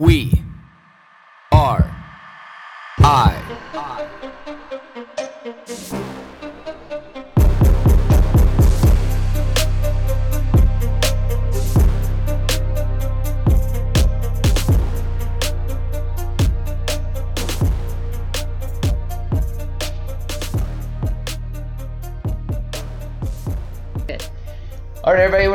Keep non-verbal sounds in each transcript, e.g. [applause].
We are I.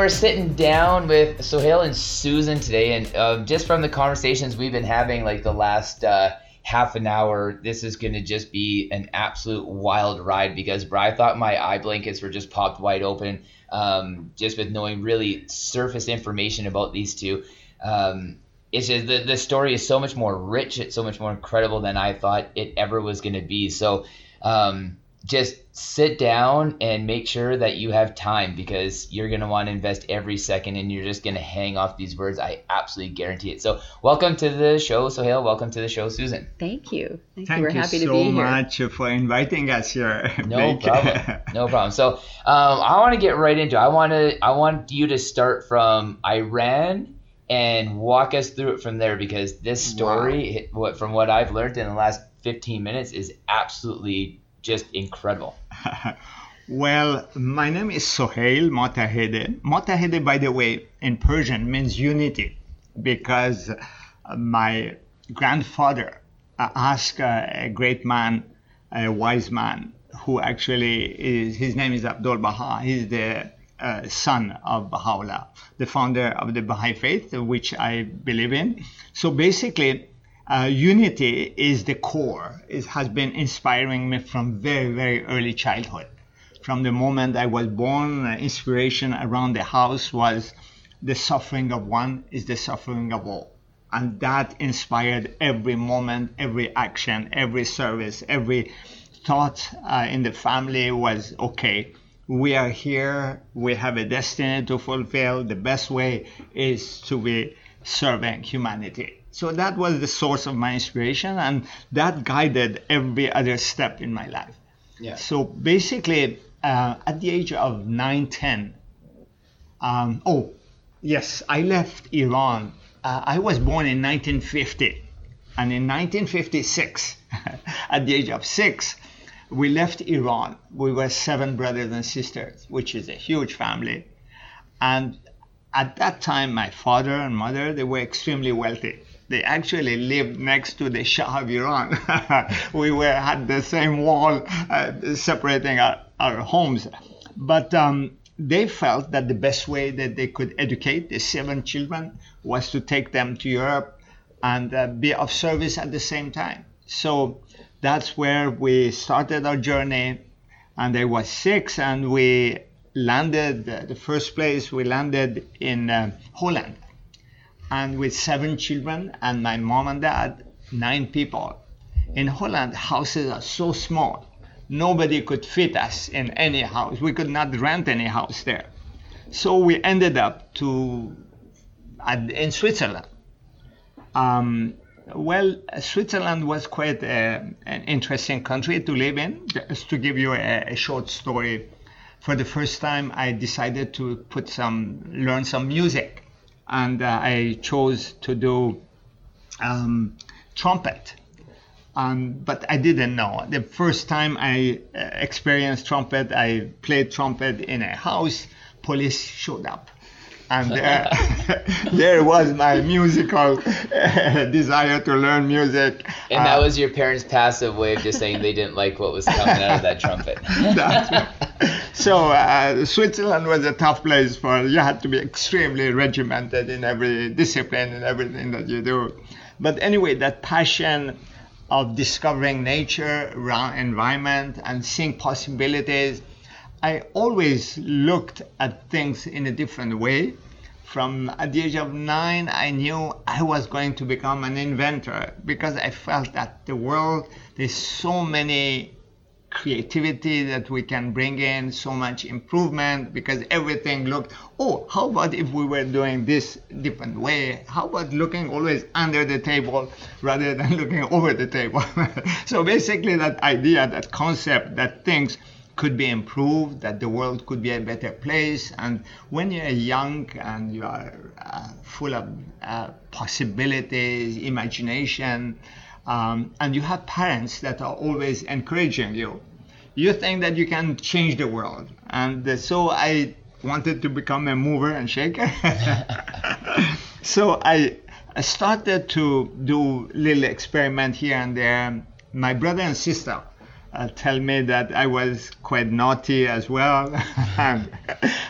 we're sitting down with Sohail and Susan today, and uh, just from the conversations we've been having, like the last uh, half an hour, this is going to just be an absolute wild ride because I thought my eye blankets were just popped wide open, um, just with knowing really surface information about these two. Um, it's just the, the story is so much more rich, it's so much more incredible than I thought it ever was going to be. So, um, just sit down and make sure that you have time because you're going to want to invest every second and you're just going to hang off these words. I absolutely guarantee it. So, welcome to the show, Sohail. Welcome to the show, Susan. Thank you. Thank, Thank you. We're you happy so to be here. much for inviting us here. [laughs] No problem. No problem. So, um, I want to get right into it. I want to I want you to start from Iran and walk us through it from there because this story, what from what I've learned in the last 15 minutes, is absolutely just incredible. [laughs] well, my name is Sohail Motahede. Motahede, by the way, in Persian means unity because my grandfather uh, asked uh, a great man, a wise man, who actually is, his name is Abdul Baha. He's the uh, son of Baha'u'llah, the founder of the Baha'i faith, which I believe in. So basically, uh, unity is the core. It has been inspiring me from very, very early childhood. From the moment I was born, uh, inspiration around the house was the suffering of one is the suffering of all. And that inspired every moment, every action, every service, every thought uh, in the family was okay. We are here. We have a destiny to fulfill. The best way is to be serving humanity. So that was the source of my inspiration, and that guided every other step in my life. Yeah. So basically, uh, at the age of 9, 10, um, oh, yes, I left Iran. Uh, I was born in 1950, and in 1956, [laughs] at the age of six, we left Iran. We were seven brothers and sisters, which is a huge family. And at that time, my father and mother, they were extremely wealthy they actually lived next to the Shah of Iran. [laughs] we were had the same wall uh, separating our, our homes, but um, they felt that the best way that they could educate the seven children was to take them to Europe and uh, be of service at the same time. So that's where we started our journey, and I was six, and we landed. Uh, the first place we landed in uh, Holland and with seven children and my mom and dad, nine people. In Holland, houses are so small. Nobody could fit us in any house. We could not rent any house there. So we ended up to at, in Switzerland. Um, well, Switzerland was quite a, an interesting country to live in. Just to give you a, a short story, for the first time, I decided to put some learn some music and uh, I chose to do um, trumpet. Um, but I didn't know. The first time I uh, experienced trumpet, I played trumpet in a house. Police showed up, and uh, [laughs] there was my musical uh, [laughs] desire to learn music. And that was your parents' passive way of just saying they didn't like what was coming out of that trumpet. [laughs] so uh, Switzerland was a tough place for you had to be extremely regimented in every discipline and everything that you do. But anyway, that passion of discovering nature, around environment, and seeing possibilities, I always looked at things in a different way. From at the age of nine, I knew I was going to become an inventor because I felt that the world, there's so many creativity that we can bring in, so much improvement because everything looked, oh, how about if we were doing this different way? How about looking always under the table rather than [laughs] looking over the table? [laughs] so basically, that idea, that concept, that things could be improved, that the world could be a better place. And when you're young and you are uh, full of uh, possibilities, imagination, um, and you have parents that are always encouraging you, you think that you can change the world. And so I wanted to become a mover and shaker. [laughs] so I, I started to do little experiment here and there. My brother and sister uh, tell me that I was quite naughty as well, [laughs]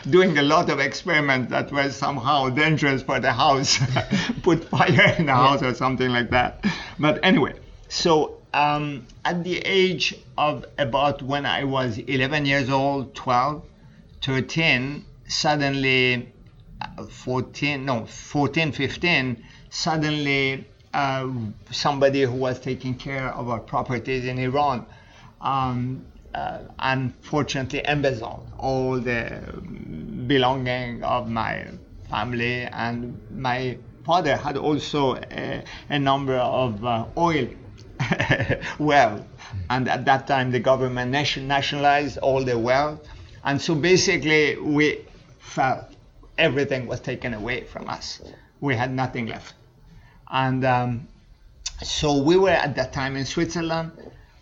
doing a lot of experiments that were somehow dangerous for the house, [laughs] put fire in the house or something like that. But anyway, so um, at the age of about when I was 11 years old, 12, 13, suddenly uh, 14, no, 14, 15, suddenly uh, somebody who was taking care of our properties in Iran um, uh, unfortunately embezzled all the belonging of my family and my father had also a, a number of uh, oil [laughs] well and at that time the government nation nationalized all the wealth. And so basically we felt everything was taken away from us. We had nothing left. And um, so we were at that time in switzerland.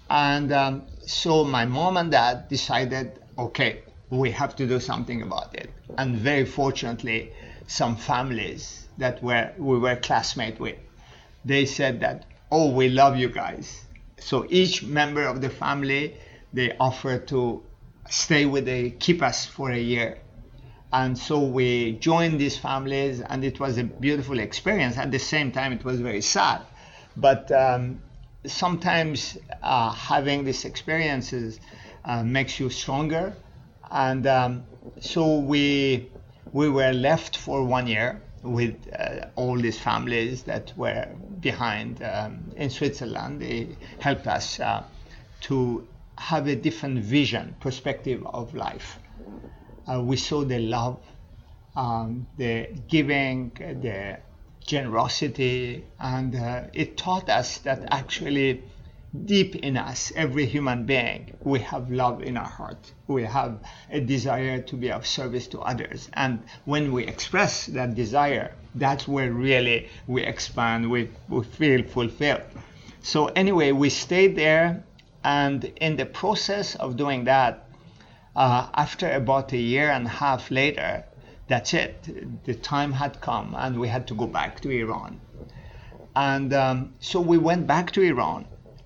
And um, so my mom and dad decided, okay, we have to do something about it. And very fortunately, some families that were we were classmates with, they said that, oh, we love you guys. So each member of the family, they offered to stay with the keep us for a year. And so we joined these families, and it was a beautiful experience. At the same time, it was very sad. But um, sometimes uh, having these experiences uh, makes you stronger. And um, so we we were left for one year with uh, all these families that were behind um, in Switzerland. They helped us uh, to have a different vision, perspective of life. Uh, we saw the love, um, the giving, the generosity, and uh, it taught us that actually deep in us, every human being, we have love in our heart. We have a desire to be of service to others. And when we express that desire, that's where really we expand, we, we feel fulfilled. So, anyway, we stayed there, and in the process of doing that, uh, after about a year and a half later, that's it. The time had come, and we had to go back to Iran. And um, so we went back to Iran,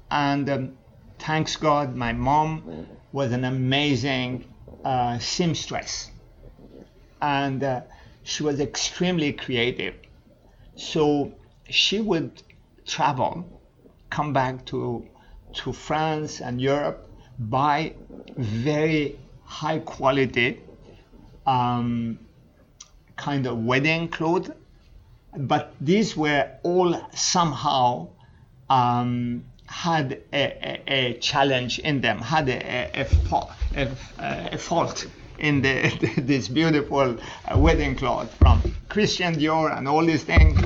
and um, thanks God, my mom was an amazing uh, seamstress, and uh, she was extremely creative. So she would travel, come back to to France and Europe, buy very high quality um, kind of wedding clothes, but these were all somehow um, had a, a, a, challenge in them, had a, a, fault in the, [laughs] this beautiful uh, wedding cloth from Christian Dior and all these things.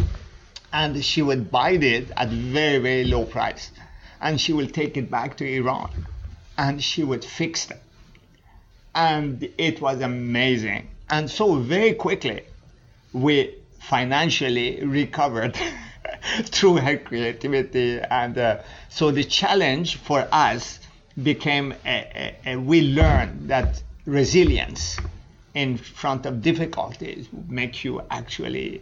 And she would buy it at very, very low price. And she will take it back to Iran and she would fix them. And it was amazing and so very quickly, we financially recovered [laughs] through her creativity. And uh, so the challenge for us became a, a, a, we learned that resilience in front of difficulties make you actually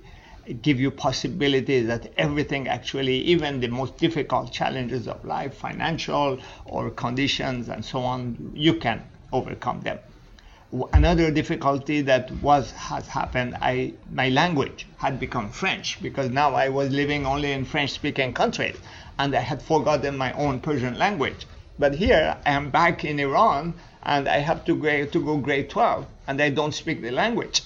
give you possibilities that everything actually even the most difficult challenges of life financial or conditions and so on you can overcome them another difficulty that was has happened i my language had become french because now i was living only in french speaking countries and i had forgotten my own persian language but here i am back in iran and i have to go to go grade 12 and i don't speak the language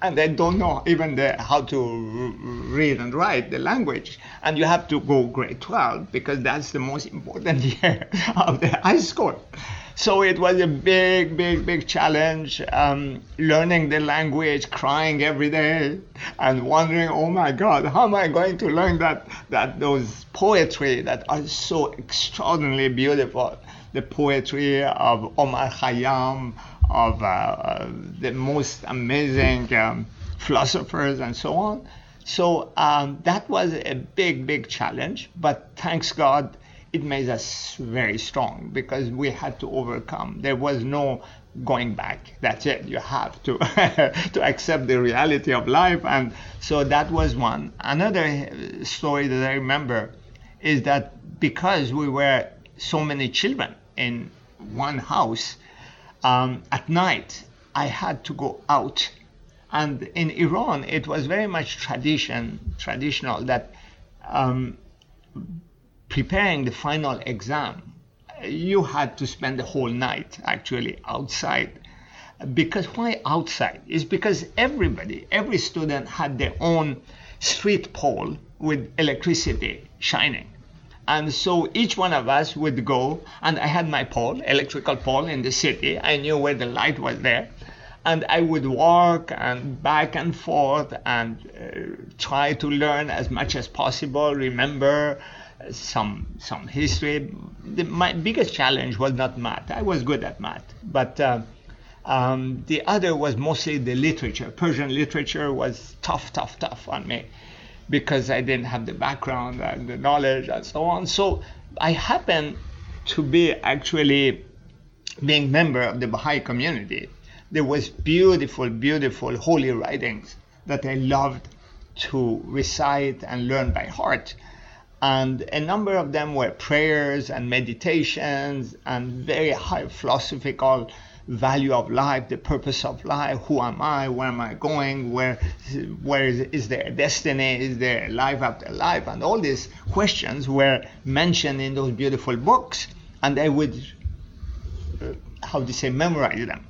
and they don't know even the, how to read and write the language. And you have to go grade 12 because that's the most important [laughs] year of the high school. So it was a big, big, big challenge. Um, learning the language, crying every day, and wondering, oh my God, how am I going to learn that that those poetry that are so extraordinarily beautiful? The poetry of Omar Khayyam, of uh, uh, the most amazing um, philosophers, and so on. So um, that was a big, big challenge. But thanks God it made us very strong because we had to overcome. There was no going back. That's it. You have to [laughs] to accept the reality of life, and so that was one. Another story that I remember is that because we were so many children in one house, um, at night I had to go out, and in Iran it was very much tradition traditional that. Um, preparing the final exam, you had to spend the whole night actually outside. Because why outside? Is because everybody, every student had their own street pole with electricity shining. And so each one of us would go, and I had my pole, electrical pole in the city. I knew where the light was there. And I would walk and back and forth and uh, try to learn as much as possible, remember some some history. The, my biggest challenge was not math. I was good at math, but uh, um, the other was mostly the literature. Persian literature was tough, tough, tough on me because I didn't have the background and the knowledge and so on. So I happened to be actually being member of the Baha'i community. There was beautiful, beautiful holy writings that I loved to recite and learn by heart and a number of them were prayers and meditations and very high philosophical value of life, the purpose of life, who am I, where am I going, where where is, is there destiny, is there life after life, and all these questions were mentioned in those beautiful books, and I would, uh, how you say, memorize them.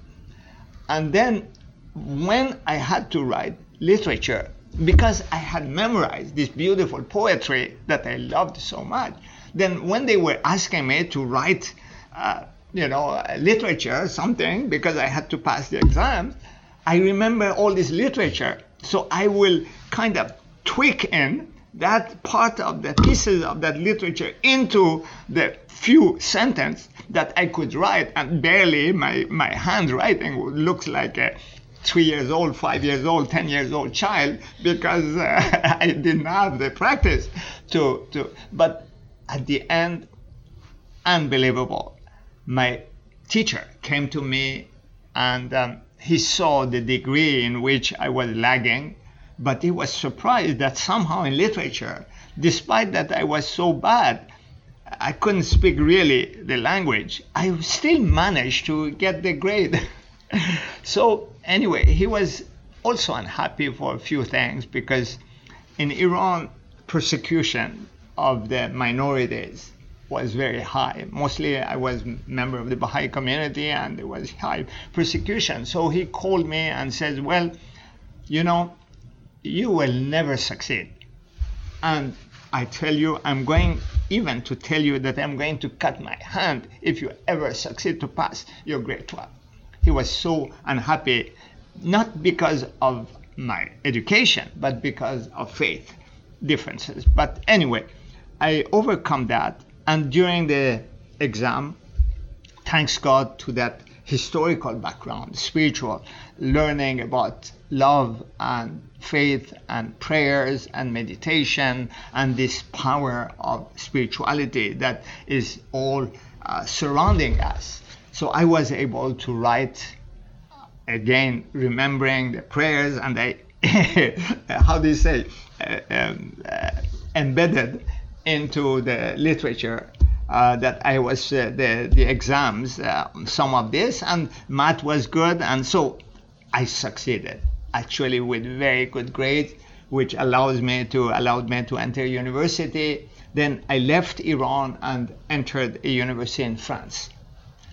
And then when I had to write literature, because I had memorized this beautiful poetry that I loved so much, then when they were asking me to write, uh, you know, literature, something, because I had to pass the exam, I remember all this literature. So I will kind of tweak in that part of the pieces of that literature into the few sentences that I could write, and barely my, my handwriting looks like a three years old, five years old, ten years old child because uh, [laughs] I didn't have the practice to to. But at the end, unbelievable. My teacher came to me and um, he saw the degree in which I was lagging, but he was surprised that somehow in literature, despite that I was so bad, I couldn't speak really the language, I still managed to get the grade. [laughs] so anyway, he was also unhappy for a few things because in Iran, persecution of the minorities was very high. Mostly, I was member of the Baha'i community, and there was high persecution. So he called me and says, "Well, you know, you will never succeed." And I tell you, I'm going even to tell you that I'm going to cut my hand if you ever succeed to pass your grade 12. He was so unhappy not because of my education, but because of faith differences. But anyway, I overcome that, and during the exam, thanks God to that historical background, spiritual learning about love and faith and prayers and meditation and this power of spirituality that is all uh, surrounding us. So I was able to write again remembering the prayers and I, [laughs] how do you say, uh, um, uh, embedded into the literature uh, that I was uh, the the exams, uh, some of this, and math was good, and so I succeeded actually with very good grades, which allows me to allowed me to enter university. Then I left Iran and entered a university in France.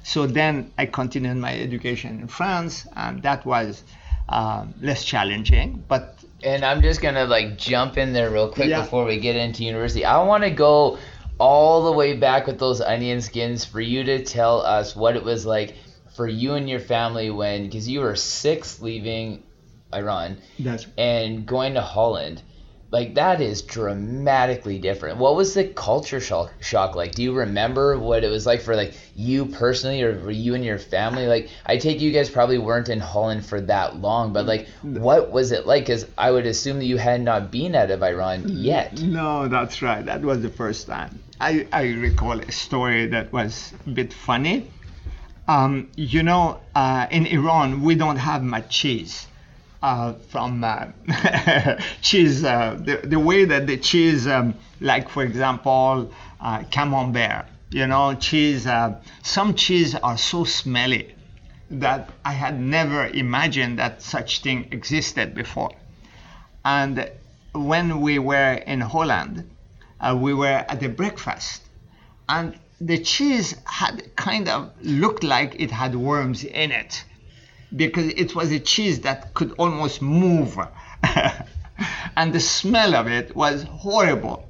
So then I continued my education in France, and that was uh, less challenging. But And I'm just gonna like jump in there real quick Yeah. before we get into university. I want to go all the way back with those onion skins for you to tell us what it was like for you and your family when, because you were six leaving Iran that's and going to Holland. Like that is dramatically different. What was the culture shock, shock like? Do you remember what it was like for like you personally, or you and your family? Like I take you guys probably weren't in Holland for that long, but like what was it like? Because I would assume that you had not been out of Iran yet. No, that's right. That was the first time. I, I recall a story that was a bit funny. Um, you know, uh, in Iran, we don't have much cheese. Uh, from uh, [laughs] cheese, uh, the, the way that the cheese, um, like for example, uh, camembert, you know, cheese, uh, some cheese are so smelly that I had never imagined that such thing existed before. And when we were in Holland, we were at the breakfast, and the cheese had kind of looked like it had worms in it because it was a cheese that could almost move. [laughs] and the smell of it was horrible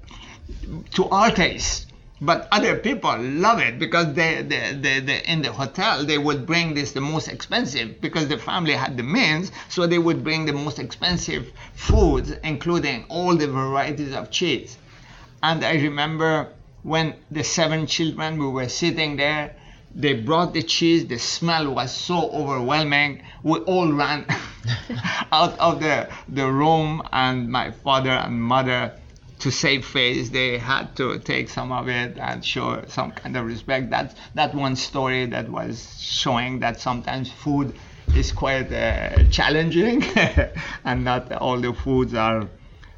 to our taste. But other people love it because they, they, they, they, in the hotel they would bring this the most expensive because the family had the means, so they would bring the most expensive foods, including all the varieties of cheese. And I remember when the seven children we were sitting there, they brought the cheese. The smell was so overwhelming. We all ran [laughs] out of the the room, and my father and mother, to save face, they had to take some of it and show some kind of respect. That's that one story that was showing that sometimes food is quite uh, challenging, [laughs] and not all the foods are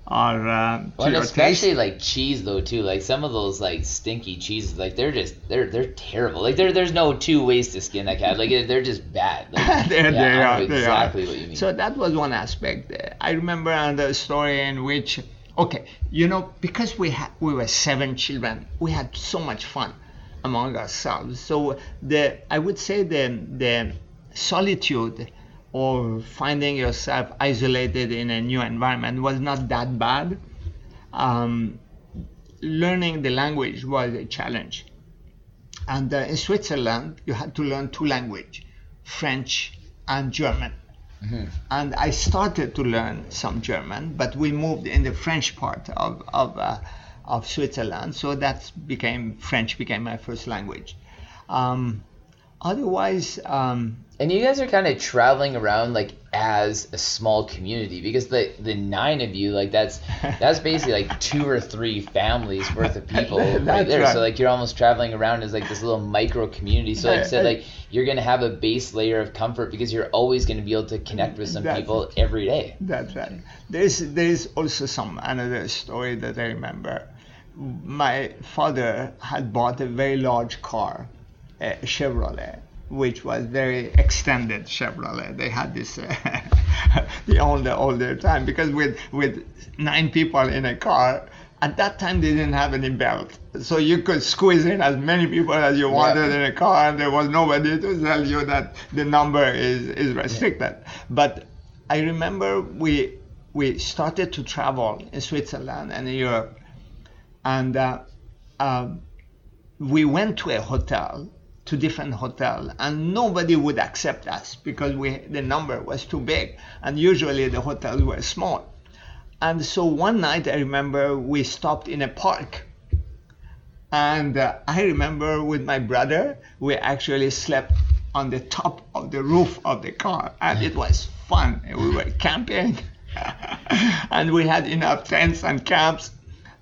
are uh, Well, especially taste. like cheese though too. Like some of those like stinky cheeses, like they're just they're they're terrible. Like there there's no two ways to skin that cat. Like they're just bad. Like, [laughs] there yeah, they are. they exactly are. what you mean. So that was one aspect. I remember another story in which, okay, you know, because we had we were seven children, we had so much fun among ourselves. So the I would say the the solitude or finding yourself isolated in a new environment was not that bad. Um, learning the language was a challenge. And uh, in Switzerland, you had to learn two languages, French and German. And I started to learn some German, but we moved in the French part of of, uh, of Switzerland, so that became French became my first language. Um, otherwise, um, And you guys are kind of traveling around like as a small community because the the nine of you like that's [laughs] that's basically like two or three families worth of people [laughs] right there. right. So like you're almost traveling around as like this little micro community. So like I said, like you're gonna have a base layer of comfort because you're always gonna be able to connect with some That's people every day. That's right. There's there's also some another story that I remember. My father had bought a very large car, a Chevrolet, which was very extended Chevrolet. They had this, uh, they owned it all the time because with with nine people in a car. At that time, they didn't have any belt, so you could squeeze in as many people as you wanted in a car, and there was nobody to tell you that the number is is restricted. But I remember we we started to travel in Switzerland and in Europe, and uh, uh, we went to a hotel, to different hotel, and nobody would accept us because we the number was too big, and usually the hotels were small. And so one night I remember we stopped in a park. And uh, I remember with my brother, we actually slept on the top of the roof of the car, and it was fun. We were camping, [laughs] and we had enough tents and camps.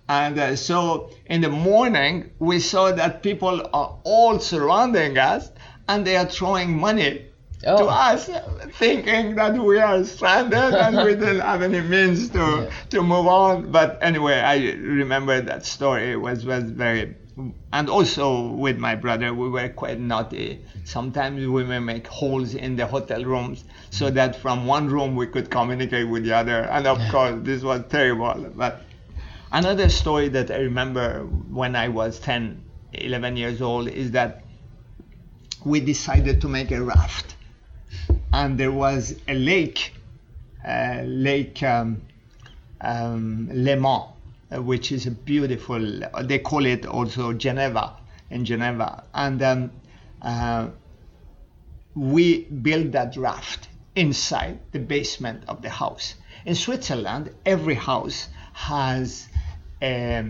And uh, so in the morning, we saw that people are all surrounding us, and they are throwing money Oh. to us, thinking that we are stranded and we [laughs] didn't have any means to Yeah. to move on. But anyway, I remember that story it was was very, and also with my brother, we were quite naughty. Sometimes we may make holes in the hotel rooms so that from one room we could communicate with the other. And of course, this was terrible. But another story that I remember when I was 10, 11 years old is that we decided to make a raft and there was a lake uh, Lake um, um, Léman, uh, which is a beautiful. They call it also Geneva in Geneva, and um, uh, we built that raft inside the basement of the house. In Switzerland, every house has a,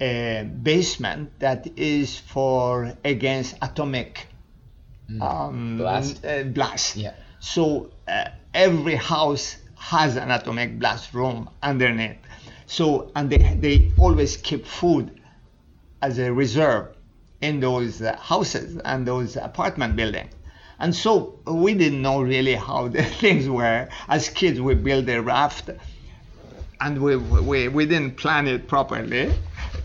a basement that is for against atomic um, Blast? uh, blast. Yeah. So uh, every house has an atomic blast room underneath. So and they they always keep food as a reserve in those uh, houses and those apartment buildings. And so we didn't know really how [laughs] the things were. As kids, we built a raft and we, we, we didn't plan it properly.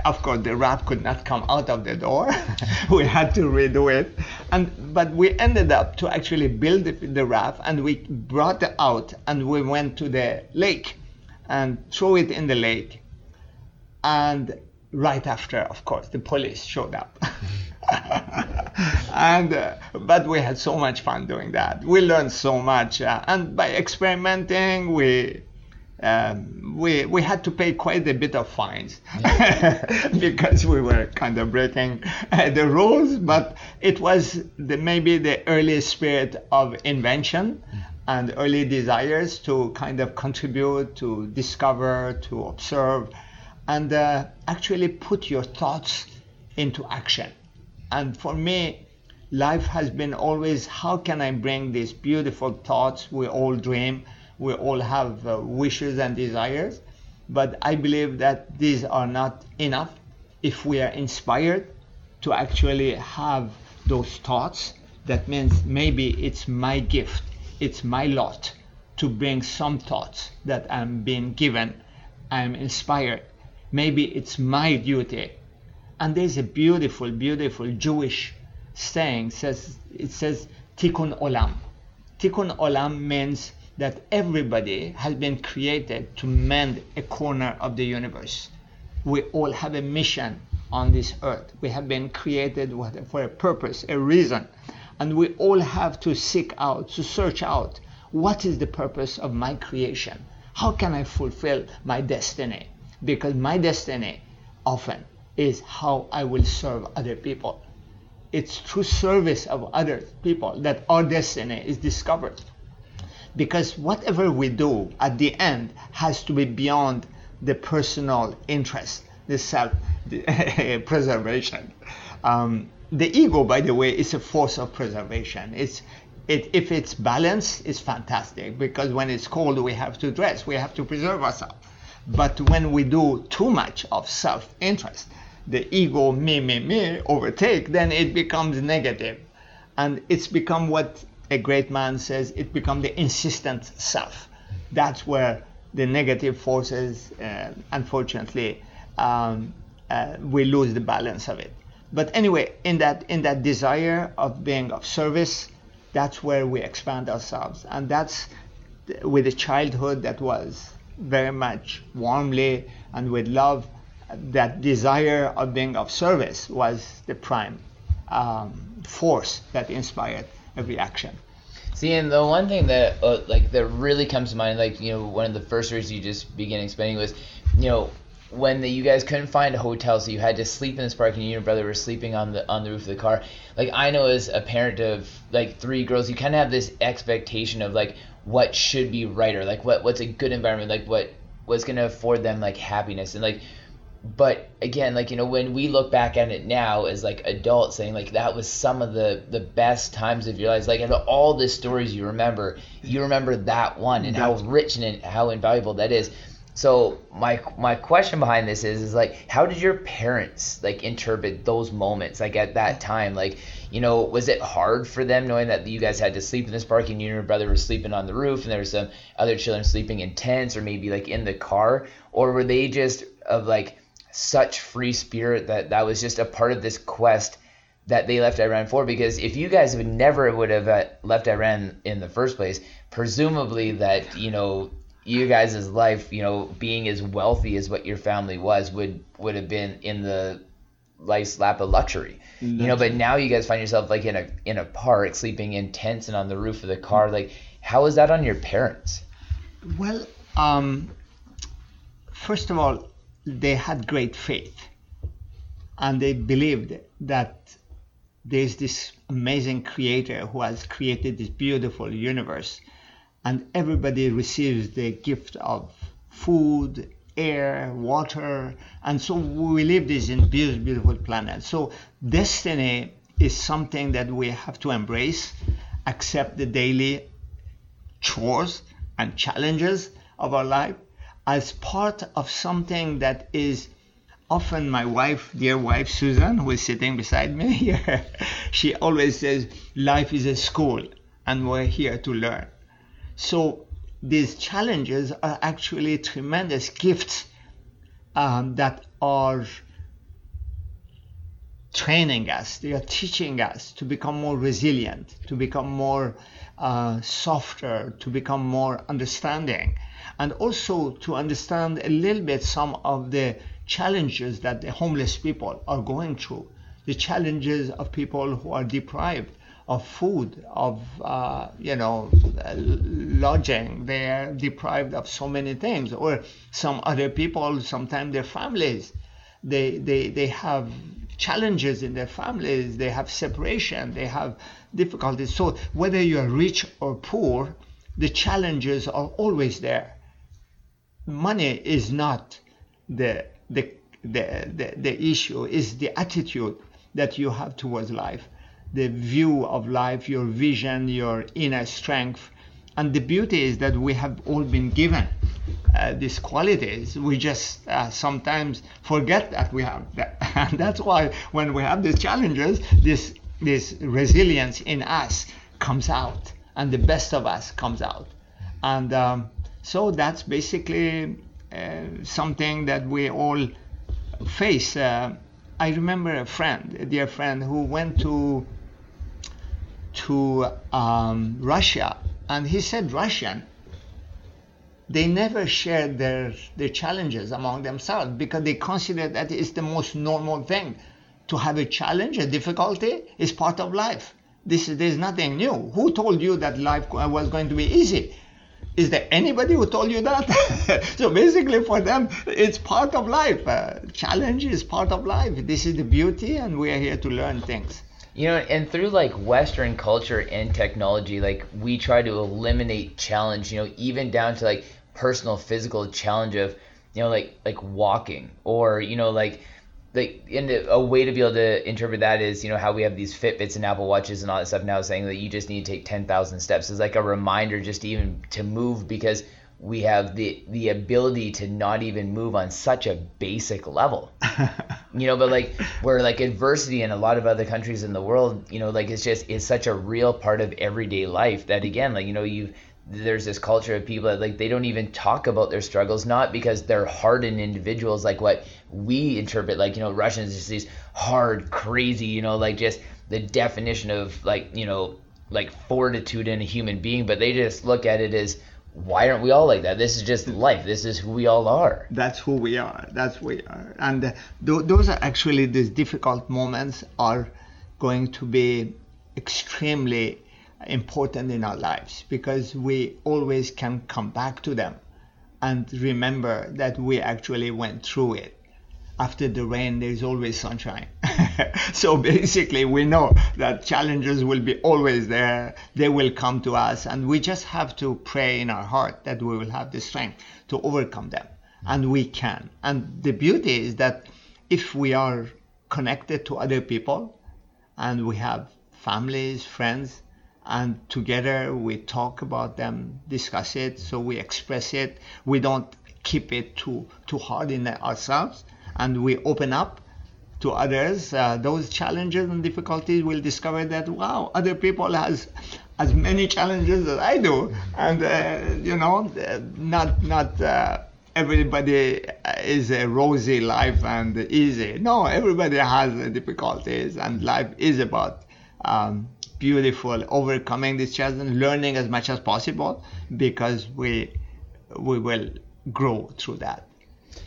Of course, the raft could not come out of the door. [laughs] we had to redo it. And, but we ended up to actually build the, the raft and we brought it out and we went to the lake and threw it in the lake. And right after, of course, the police showed up. [laughs] and uh, but we had so much fun doing that. We learned so much, uh, and by experimenting, we um, we we had to pay quite a bit of fines [laughs] because we were kind of breaking uh, the rules. But it was the, maybe the early spirit of invention and early desires to kind of contribute, to discover, to observe, and uh, actually put your thoughts into action. And for me, life has been always how can I bring these beautiful thoughts? We all dream, we all have uh, wishes and desires, but I believe that these are not enough if we are inspired to actually have those thoughts. That means maybe it's my gift, it's my lot to bring some thoughts that I'm being given, I'm inspired. Maybe it's my duty and there's a beautiful, beautiful Jewish saying. Says it says Tikkun Olam. Tikkun Olam means that everybody has been created to mend a corner of the universe. We all have a mission on this earth. We have been created for a purpose, a reason, and we all have to seek out, to search out what is the purpose of my creation. How can I fulfill my destiny? Because my destiny often is how I will serve other people. It's through service of other people that our destiny is discovered. Because whatever we do at the end has to be beyond the personal interest, the self [laughs] preservation. Um, the ego, by the way, is a force of preservation. It's it, if it's balanced, it's fantastic because when it's cold, we have to dress, we have to preserve ourselves. But when we do too much of self interest, the ego, me, me, me, overtake, then it becomes negative. And it's become what a great man says, it becomes the insistent self. That's where the negative forces, uh, unfortunately, um, uh, we lose the balance of it. But anyway, in that in that desire of being of service, that's where we expand ourselves, and that's with a childhood that was very much warmly and with love that desire of being of service was the prime um, force that inspired every action. See, and the one thing that uh, like that really comes to mind, like you know, one of the first stories you just began explaining was, you know, when the, you guys couldn't find a hotel, so you had to sleep in this park, and you and your brother were sleeping on the on the roof of the car. Like I know as a parent of like three girls, you kind of have this expectation of like what should be right or like what what's a good environment, like what what's gonna afford them like happiness and like but again like you know when we look back at it now as like adults saying like that was some of the the best times of your lives like out of all the stories you remember you remember that one and how rich and how invaluable that is. So my my question behind this is is like how did your parents like interpret those moments like at that time? Like you know was it hard for them knowing that you guys had to sleep in this park and you and your brother were sleeping on the roof and there were some other children sleeping in tents or maybe like in the car? Or were they just of like such free spirit that that was just a part of this quest that they left Iran for. Because if you guys would never would have uh, left Iran in the first place, presumably that you know you guys' life, you know, being as wealthy as what your family was, would would have been in the life's lap of luxury. You know, but now you guys find yourself like in a in a park, sleeping in tents and on the roof of the car. Like, how is that on your parents? Well, um, first of all, they had great faith, and they believed that there's this amazing creator who has created this beautiful universe, and everybody receives the gift of food, air, water, and so we live this in beautiful, beautiful planet. So destiny is something that we have to embrace, accept the daily chores and challenges of our life as part of something that is often my wife, dear wife Susan, who is sitting beside me [laughs] here, she always says life is a school and we're here to learn. So these challenges are actually tremendous gifts um, that are training us, they are teaching us to become more resilient, to become more uh, softer, to become more understanding, and also to understand a little bit some of the challenges that the homeless people are going through, the challenges of people who are deprived of food, of uh, you know lodging. They are deprived of so many things, or some other people, sometimes their families, they they they have challenges in their families. They have separation. They have difficulties. So whether you are rich or poor, the challenges are always there. Money is not the the the, the, the issue is the attitude that you have towards life the view of life, your vision, your inner strength. And the beauty is that we have all been given uh, these qualities. We just uh, sometimes forget that we have that. [laughs] And that's why when we have these challenges, this, this resilience in us comes out and the best of us comes out. And um, so that's basically uh, something that we all face. Uh, I remember a friend, a dear friend, who went to to um, Russia, and he said Russian. They never shared their their challenges among themselves because they consider that it's the most normal thing. To have a challenge, a difficulty, is part of life. This is there's nothing new. Who told you that life was going to be easy? Is there anybody who told you that? [laughs] so basically, for them, it's part of life. Uh, challenge is part of life. This is the beauty, and we are here to learn things you know and through like western culture and technology like we try to eliminate challenge you know even down to like personal physical challenge of you know like like walking or you know like like and a way to be able to interpret that is you know how we have these fitbits and apple watches and all that stuff now saying that you just need to take 10,000 steps. Is like a reminder just to even to move because we have the the ability to not even move on such a basic level. [laughs] You know but like where like adversity in a lot of other countries in the world you know like it's just it's such a real part of everyday life that again like you know you there's this culture of people that like they don't even talk about their struggles not because they're hardened individuals like what we interpret like you know russians just these hard crazy you know like just the definition of like you know like fortitude in a human being but they just look at it as why aren't we all like that? This is just life. This is who we all are. That's who we are. That's who we are. And uh, th- those are actually these difficult moments are going to be extremely important in our lives because we always can come back to them and remember that we actually went through it after the rain, there's always sunshine. [laughs] so basically, we know that challenges will be always there. They will come to us, and we just have to pray in our heart that we will have the strength to overcome them. And we can. And the beauty is that if we are connected to other people and we have families, friends, and together we talk about them, discuss it, so we express it. We don't keep it too too hard in ourselves and we open up to others. Uh, those challenges and difficulties we'll discover that wow other people has as many challenges as i do. And uh, you know not not uh, everybody is a rosy life and easy. No everybody has difficulties and life is about um, beautiful overcoming these challenges learning as much as possible because we we will grow through that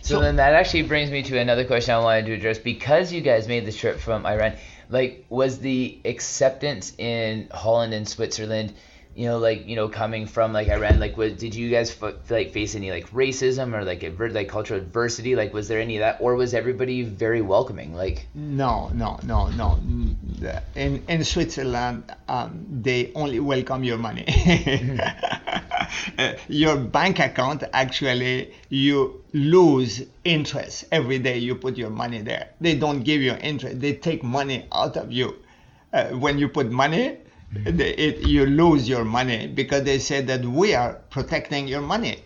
so, so, then that actually brings me to another question I wanted to address. Because you guys made the trip from Iran, like was the acceptance in Holland and Switzerland you know, like you know, coming from like Iran, like, was did you guys f- like face any like racism or like adver- like cultural adversity? Like, was there any of that, or was everybody very welcoming? Like, No, no, no, no. In in Switzerland, um, they only welcome your money. [laughs] Uh, your bank account actually you lose interest every day you put your money there. They don't give you interest. They take money out of you. Uh, when you put money, it, you lose your money because they say that we are protecting your money.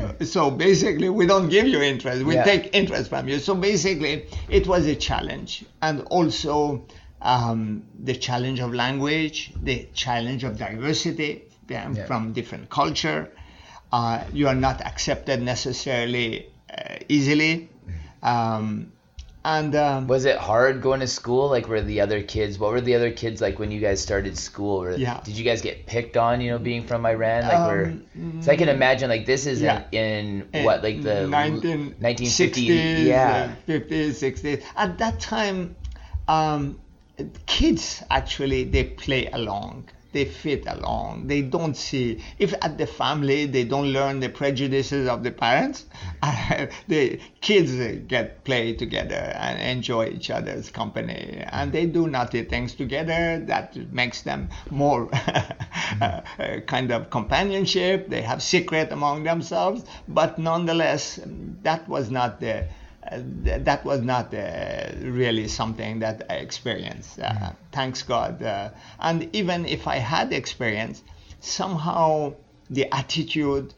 Uh, So basically, we don't give you interest. We Yeah. take interest from you. So basically, it was a challenge, and also um, the challenge of language, the challenge of diversity Yeah. from different culture. Uh, you are not accepted necessarily uh, easily, um, and um, was it hard going to school? Like, were the other kids? What were the other kids like when you guys started school? Were, Yeah. Did you guys get picked on? You know, being from Iran, like? Um, So I can imagine like this is yeah. in, in what like the 19, 1950s, 60s, yeah. 50s, 60s. At that time, um, kids actually they play along. They fit along. They don't see if at the family they don't learn the prejudices of the parents. [laughs] the kids get play together and enjoy each other's company, and they do naughty things together. That makes them more [laughs] uh, kind of companionship. They have secret among themselves, but nonetheless, that was not the th- that was not uh, really something that I experienced. Uh, Thanks God. Uh, and even if I had experienced, somehow the attitude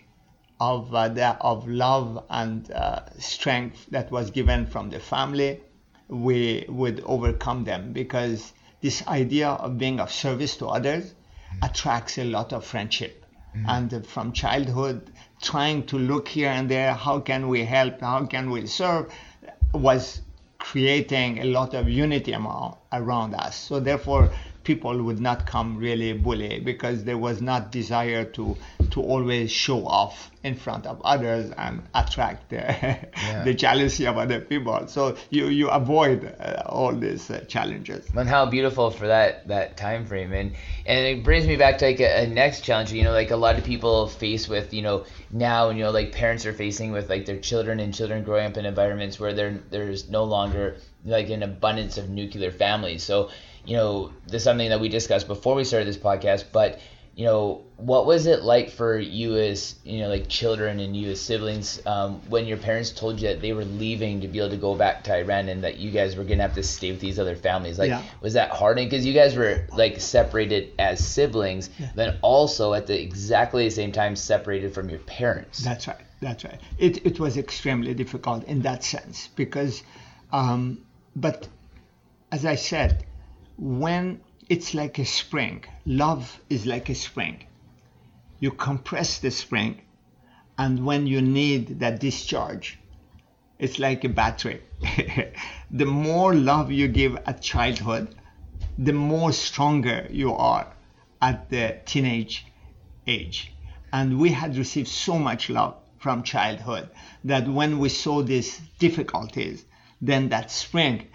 of uh, the, of love and uh, strength that was given from the family, we would overcome them because this idea of being of service to others attracts a lot of friendship. And uh, from childhood, trying to look here and there, how can we help, how can we serve, was creating a lot of unity among, around us. So therefore, people would not come really bully because there was not desire to to always show off in front of others and attract the, [laughs] the jealousy of other people. So you you avoid uh, all these uh, challenges. And how beautiful for that that time frame, and and it brings me back to like a, a next challenge. You know, like a lot of people face with you know now, and you know, like parents are facing with like their children and children growing up in environments where there there's no longer like an abundance of nuclear families. So you know, this is something that we discussed before we started this podcast, but you know, what was it like for you as you know, like children and you as siblings, um, when your parents told you that they were leaving to be able to go back to Iran and that you guys were gonna have to stay with these other families? Like, Yeah. was that hard? Because you guys were like separated as siblings, then also at the exactly the same time separated from your parents. That's right. That's right. It, it was extremely difficult in that sense because, um, but as I said, when it's like a spring, love is like a spring. You compress the spring, and when you need that discharge, it's like a battery. [laughs] the more love you give at childhood, the more stronger you are at the teenage age. And we had received so much love from childhood that when we saw these difficulties, then that spring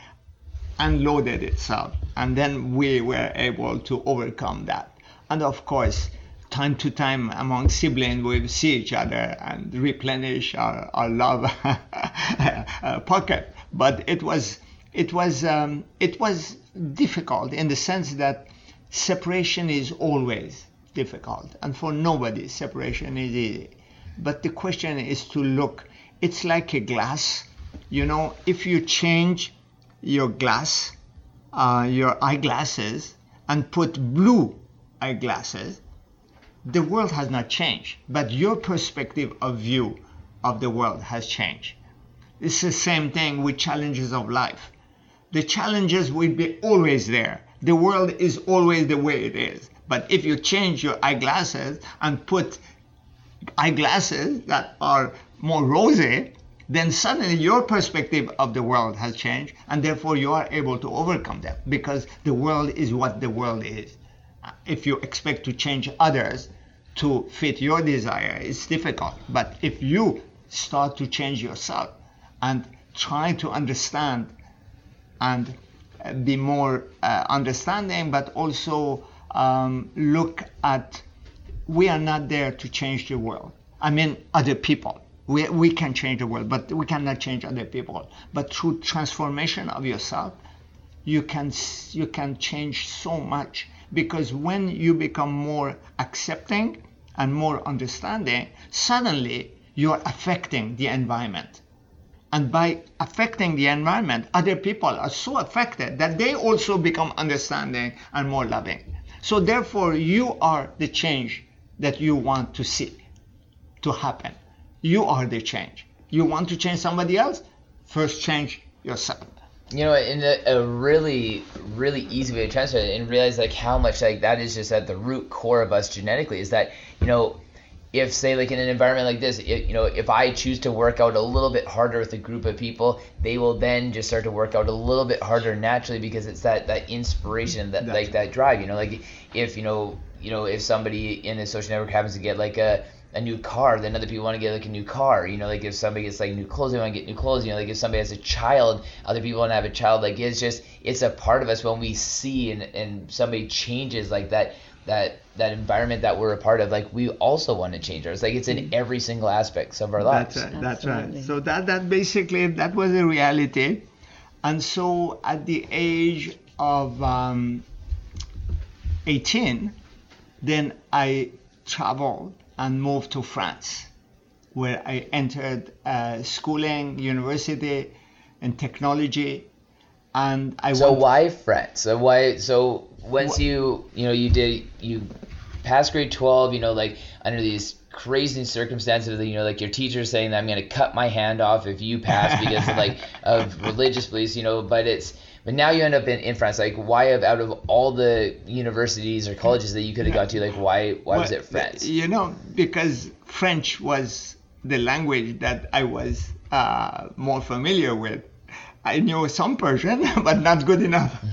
unloaded itself. And then we were able to overcome that. And of course, time to time among siblings, we see each other and replenish our, our love [laughs] uh, pocket. But it was, it was, um, it was difficult in the sense that separation is always difficult, and for nobody, separation is easy. But the question is to look. It's like a glass. You know, if you change your glass, uh, your eyeglasses, and put blue eyeglasses, the world has not changed, but your perspective of view of the world has changed. It's the same thing with challenges of life. The challenges will be always there. The world is always the way it is. But if you change your eyeglasses and put eyeglasses that are more rosy, then suddenly your perspective of the world has changed, and therefore you are able to overcome them because the world is what the world is. If you expect to change others to fit your desire, it's difficult. But if you start to change yourself and try to understand and uh, be more uh, understanding, but also um, look at we are not there to change the world. I mean, other people. We, we can change the world, but we cannot change other people. But through transformation of yourself, you can you can change so much because when you become more accepting and more understanding, suddenly you are affecting the environment. And by affecting the environment, other people are so affected that they also become understanding and more loving. So therefore, you are the change that you want to see to happen. You are the change. You want to change somebody else? First, change yourself you know in a, a, really really easy way to translate it and realize like how much like that is just at the root core of us genetically is that you know if say like in an environment like this it, you know if i choose to work out a little bit harder with a group of people they will then just start to work out a little bit harder naturally because it's that that inspiration that That's like that drive you know like if you know you know if somebody in a social network happens to get like a a new car, then other people want to get like a new car. You know, like if somebody gets like new clothes, they want to get new clothes. You know, like if somebody has a child, other people want to have a child. Like it's just it's a part of us when we see and, and somebody changes like that that that environment that we're a part of. Like we also want to change ours. Like it's in every single aspects of our lives. That's right. That's right. So that that basically that was a reality, and so at the age of um, 18, then I traveled and moved to France, where I entered uh, schooling, university, and technology. And I so why France? So why? So once you you know you did you passed grade twelve, you know like under these crazy circumstances you know like your teacher saying that I'm going to cut my hand off if you pass because of like [laughs] of religious beliefs, you know. But it's but now you end up in, in France. Like, why have out of all the universities or colleges that you could have gone to, like, why why well, was it France? You know, because French was the language that I was uh, more familiar with. I knew some Persian, [laughs] but not good enough.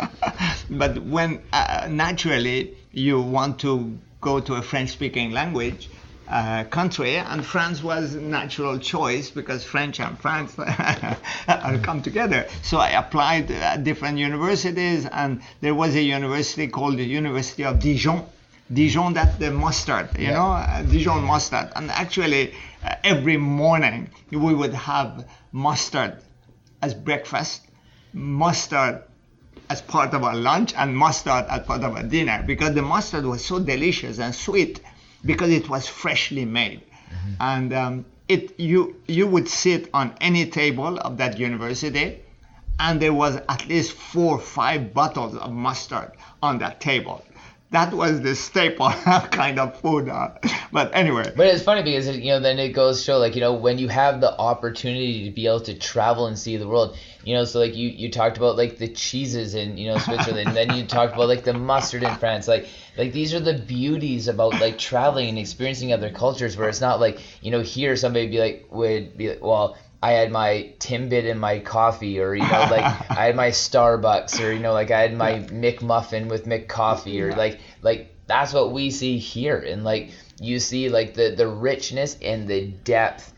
[laughs] but when uh, naturally you want to go to a French-speaking language, uh, country, and France was a natural choice because French and France [laughs] come together. So I applied at different universities, and there was a university called the University of Dijon. Dijon, that the mustard, you yeah. know, uh, Dijon mustard. And actually, uh, every morning we would have mustard as breakfast, mustard as part of our lunch, and mustard as part of our dinner because the mustard was so delicious and sweet because it was freshly made. Mm-hmm. And um, it you you would sit on any table of that university, and there was at least four or five bottles of mustard on that table that was the staple kind of food. Uh, but anyway. But it's funny because you know then it goes show like you know when you have the opportunity to be able to travel and see the world, you know so like you you talked about like the cheeses in you know Switzerland, and then you talked about like the mustard in France, like like these are the beauties about like traveling and experiencing other cultures where it's not like you know here somebody be like would be like well I had my Timbit in my coffee, or you know, like [laughs] I had my Starbucks, or you know, like I had my McMuffin with McCoffee, or like like that's what we see here, and like you see like the the richness and the depth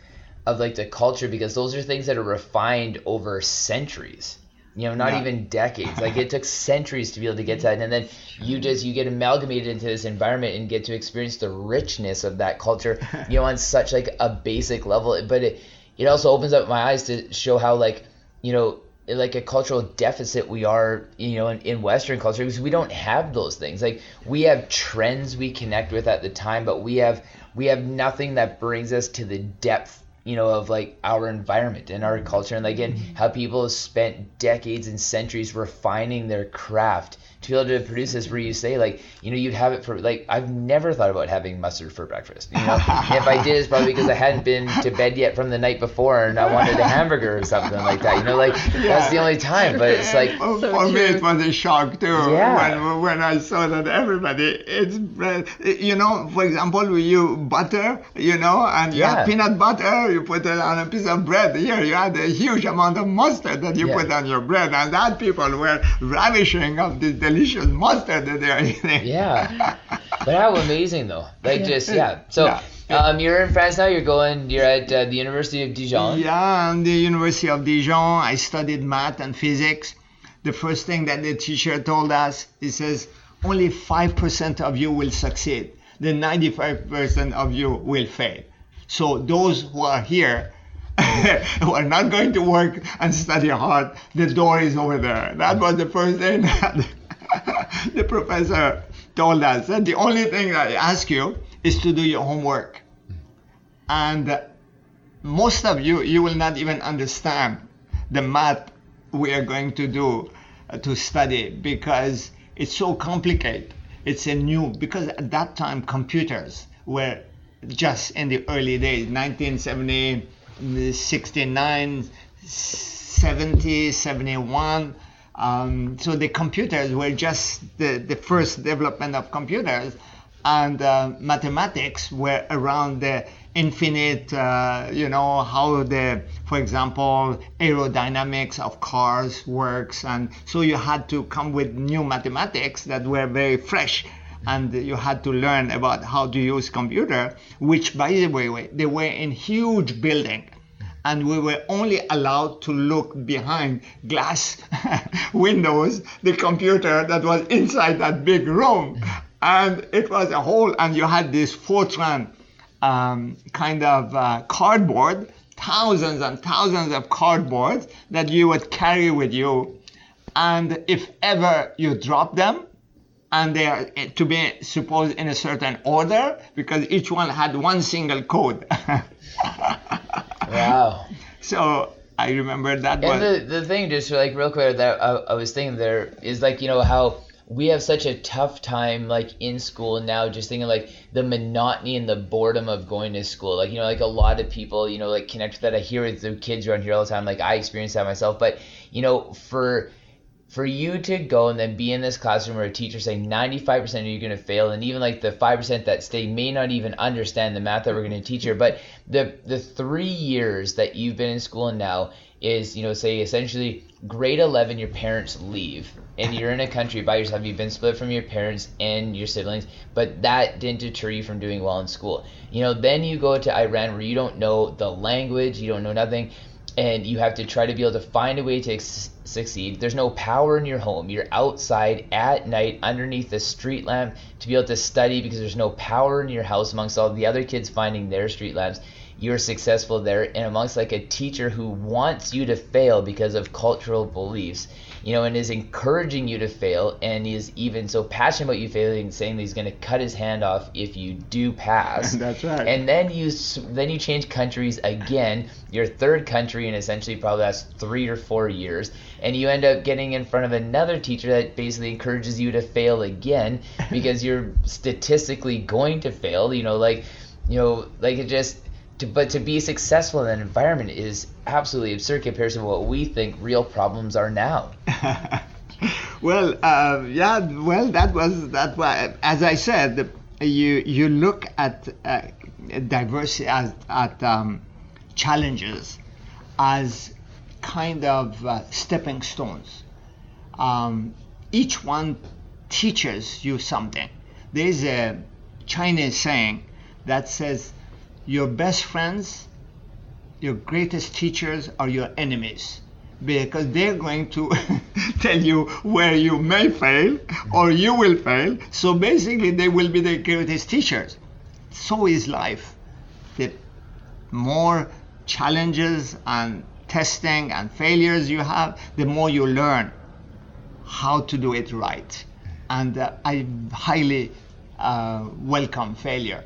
of like the culture because those are things that are refined over centuries you know not yeah. even decades. Like it took [laughs] centuries to be able to get to that. And then you just you get amalgamated into this environment and get to experience the richness of that culture [laughs] you know on such like a basic level. But it it also opens up my eyes to show how like you know like a cultural deficit we are you know in, in western culture because we don't have those things. Like we have trends we connect with at the time but we have we have nothing that brings us to the depth you know of like our environment and our culture. And like and mm-hmm. how people have spent decades and centuries refining their craft to be able to produce this where you say like you know you'd have it for like I've never thought about having mustard for breakfast. You know, if I did, it's probably because I hadn't been to bed yet from the night before and I wanted a hamburger or something like that. You know, like yeah. that's the only time. But it's like oh, so for true. me it was a shock too yeah. when when I saw that everybody it's uh, you know for example you butter you know and you yeah. have peanut butter you put it on a piece of bread here you had a huge amount of mustard that you yeah. put on your bread and that people were ravishing of this delicious mustard that they are eating. [laughs] Yeah, but how amazing though! Like just yeah. So. Yeah. Um, you're in France now. You're going. You're at uh, the University of Dijon. Yeah, I'm the University of Dijon. I studied math and physics. The first thing that the teacher told us, he says, only five percent of you will succeed. The 95% of you will fail. So those who are here [laughs] who are not going to work and study hard, the door is over there. That was the first thing [laughs] that [laughs] the professor told us. that the only thing I ask you is to do your homework. And most of you, you will not even understand the math we are going to do uh, to study because it's so complicated. It's a new, because at that time computers were just in the early days, 1970, 69, 70, 71. Um, so the computers were just the, the first development of computers, and uh, mathematics were around the infinite, uh, you know, how the, for example, aerodynamics of cars works. And so you had to come with new mathematics that were very fresh. And you had to learn about how to use computer, which by the way, they were in huge building and we were only allowed to look behind glass [laughs] windows the computer that was inside that big room. And it was a hole and you had this fortran um, kind of uh, cardboard thousands and thousands of cardboards that you would carry with you. And if ever you drop them and they are eh, to be supposed in a certain order because each one had one single code [laughs] Wow. So I remember that And the, the thing, just like real quick, that I, I was thinking there is like, you know, how we have such a tough time like in school now, just thinking like the monotony and the boredom of going to school. Like, you know, like a lot of people, you know, like connect with that. I hear with the kids around here all the time. Like I experience that myself. But, you know, for for you to go and then be in this classroom where a teacher saying 95% of you are going to fail and even like the 5% that stay may not even understand the math that we're going to teach here. But the the 3 years that you've been in school and now is you know say essentially grade 11 your parents leave and you're in a country by yourself you've been split from your parents and your siblings but that didn't deter you from doing well in school. You know then you go to Iran where you don't know the language you don't know nothing and you have to try to be able to find a way to ex- succeed. There's no power in your home. You're outside at night underneath the street lamp to be able to study because there's no power in your house amongst all the other kids finding their street lamps. You're successful there and amongst like a teacher who wants you to fail because of cultural beliefs, you know, and is encouraging you to fail and is even so passionate about you failing, saying that he's going to cut his hand off if you do pass. [laughs] That's right. And then you then you change countries again, your third country in essentially probably that's three or four years, and you end up getting in front of another teacher that basically encourages you to fail again [laughs] because you're statistically going to fail. You know, like you know, like it just. To, but to be successful in that environment is absolutely absurd compared to what we think real problems are now. [laughs] well, uh, yeah, well, that was that. Was, as I said, you you look at uh, diversity as at um, challenges as kind of uh, stepping stones. Um, each one teaches you something. There's a Chinese saying that says, "Your best friends, your greatest teachers are your enemies." because they're going to [laughs] tell you where you may fail or you will fail. So basically, they will be the greatest teachers. So is life. The more challenges and testing and failures you have, the more you learn how to do it right. And uh, I highly uh, welcome failure.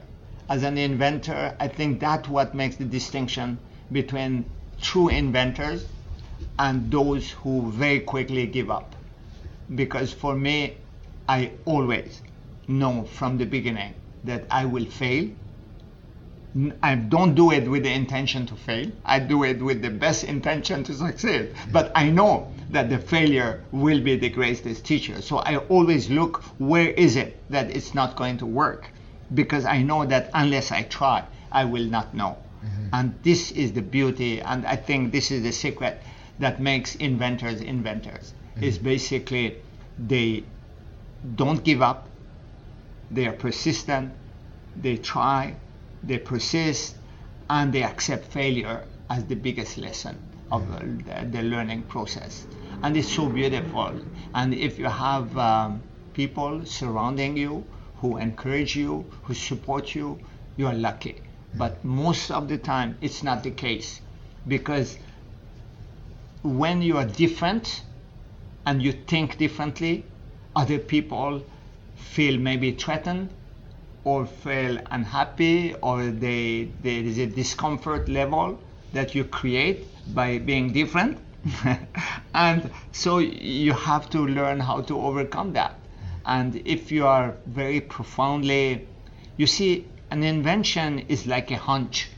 As an inventor, I think that's what makes the distinction between true inventors and those who very quickly give up. Because for me, I always know from the beginning that I will fail. I don't do it with the intention to fail. I do it with the best intention to succeed. But I know that the failure will be the greatest teacher. So I always look where is it that it's not going to work? Because I know that unless I try, I will not know. Mm-hmm. And this is the beauty, and I think this is the secret that makes inventors inventors. Mm-hmm. Is basically they don't give up, they are persistent, they try, they persist, and they accept failure as the biggest lesson of mm-hmm. the, the learning process. And it's so beautiful. And if you have um, people surrounding you who encourage you, who support you, you are lucky. But most of the time, it's not the case because when you are different and you think differently, other people feel maybe threatened or feel unhappy or they, there is a discomfort level that you create by being different. [laughs] and so you have to learn how to overcome that. And if you are very profoundly, you see, an invention is like a hunch.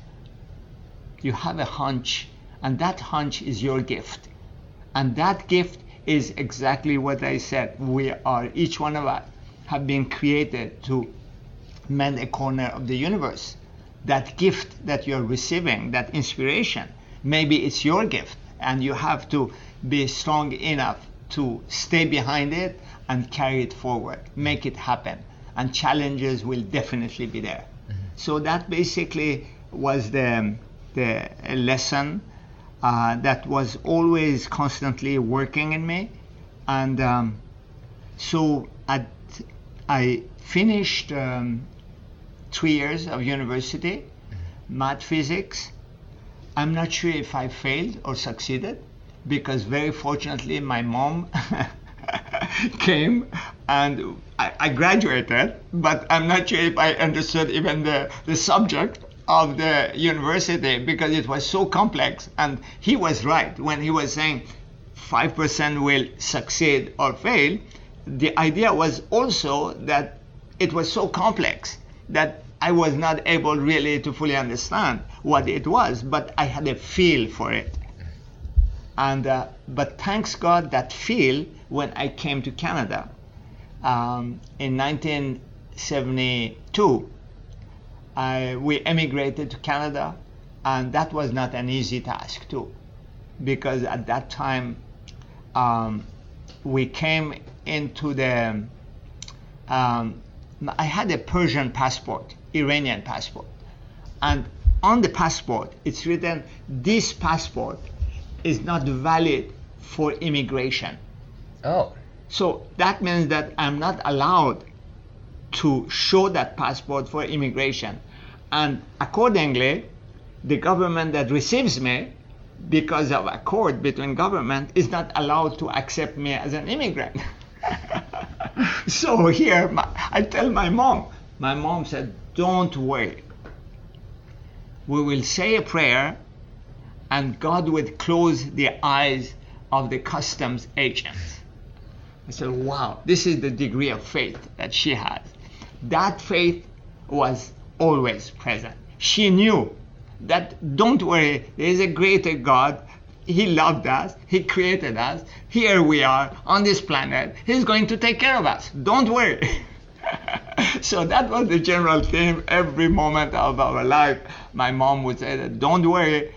You have a hunch, and that hunch is your gift. And that gift is exactly what I said. We are, each one of us, have been created to mend a corner of the universe. That gift that you're receiving, that inspiration, maybe it's your gift, and you have to be strong enough to stay behind it and carry it forward, make it happen. And challenges will definitely be there. Mm-hmm. So that basically was the, the lesson uh, that was always constantly working in me. And um, so at, I finished um, three years of university, mm-hmm. math physics. I'm not sure if I failed or succeeded because very fortunately my mom [laughs] [laughs] came and I, I, graduated, but I'm not sure if I understood even the, the subject of the university because it was so complex. And he was right when he was saying 5% will succeed or fail. The idea was also that it was so complex that I was not able really to fully understand what it was, but I had a feel for it. And uh, but thanks God that feel when I came to Canada um, in 1972, I, we emigrated to Canada, and that was not an easy task too, because at that time um, we came into the. Um, I had a Persian passport, Iranian passport, and on the passport it's written this passport is not valid for immigration. Oh. So that means that I'm not allowed to show that passport for immigration. And accordingly, the government that receives me, because of accord between government, is not allowed to accept me as an immigrant. [laughs] so here, my, I tell my mom, my mom said, don't worry. We will say a prayer and God would close the eyes of the customs agents. I said, wow, this is the degree of faith that she has. That faith was always present. She knew that, don't worry, there is a greater God. He loved us, He created us. Here we are on this planet. He's going to take care of us. Don't worry. [laughs] so that was the general theme every moment of our life. My mom would say that, don't worry,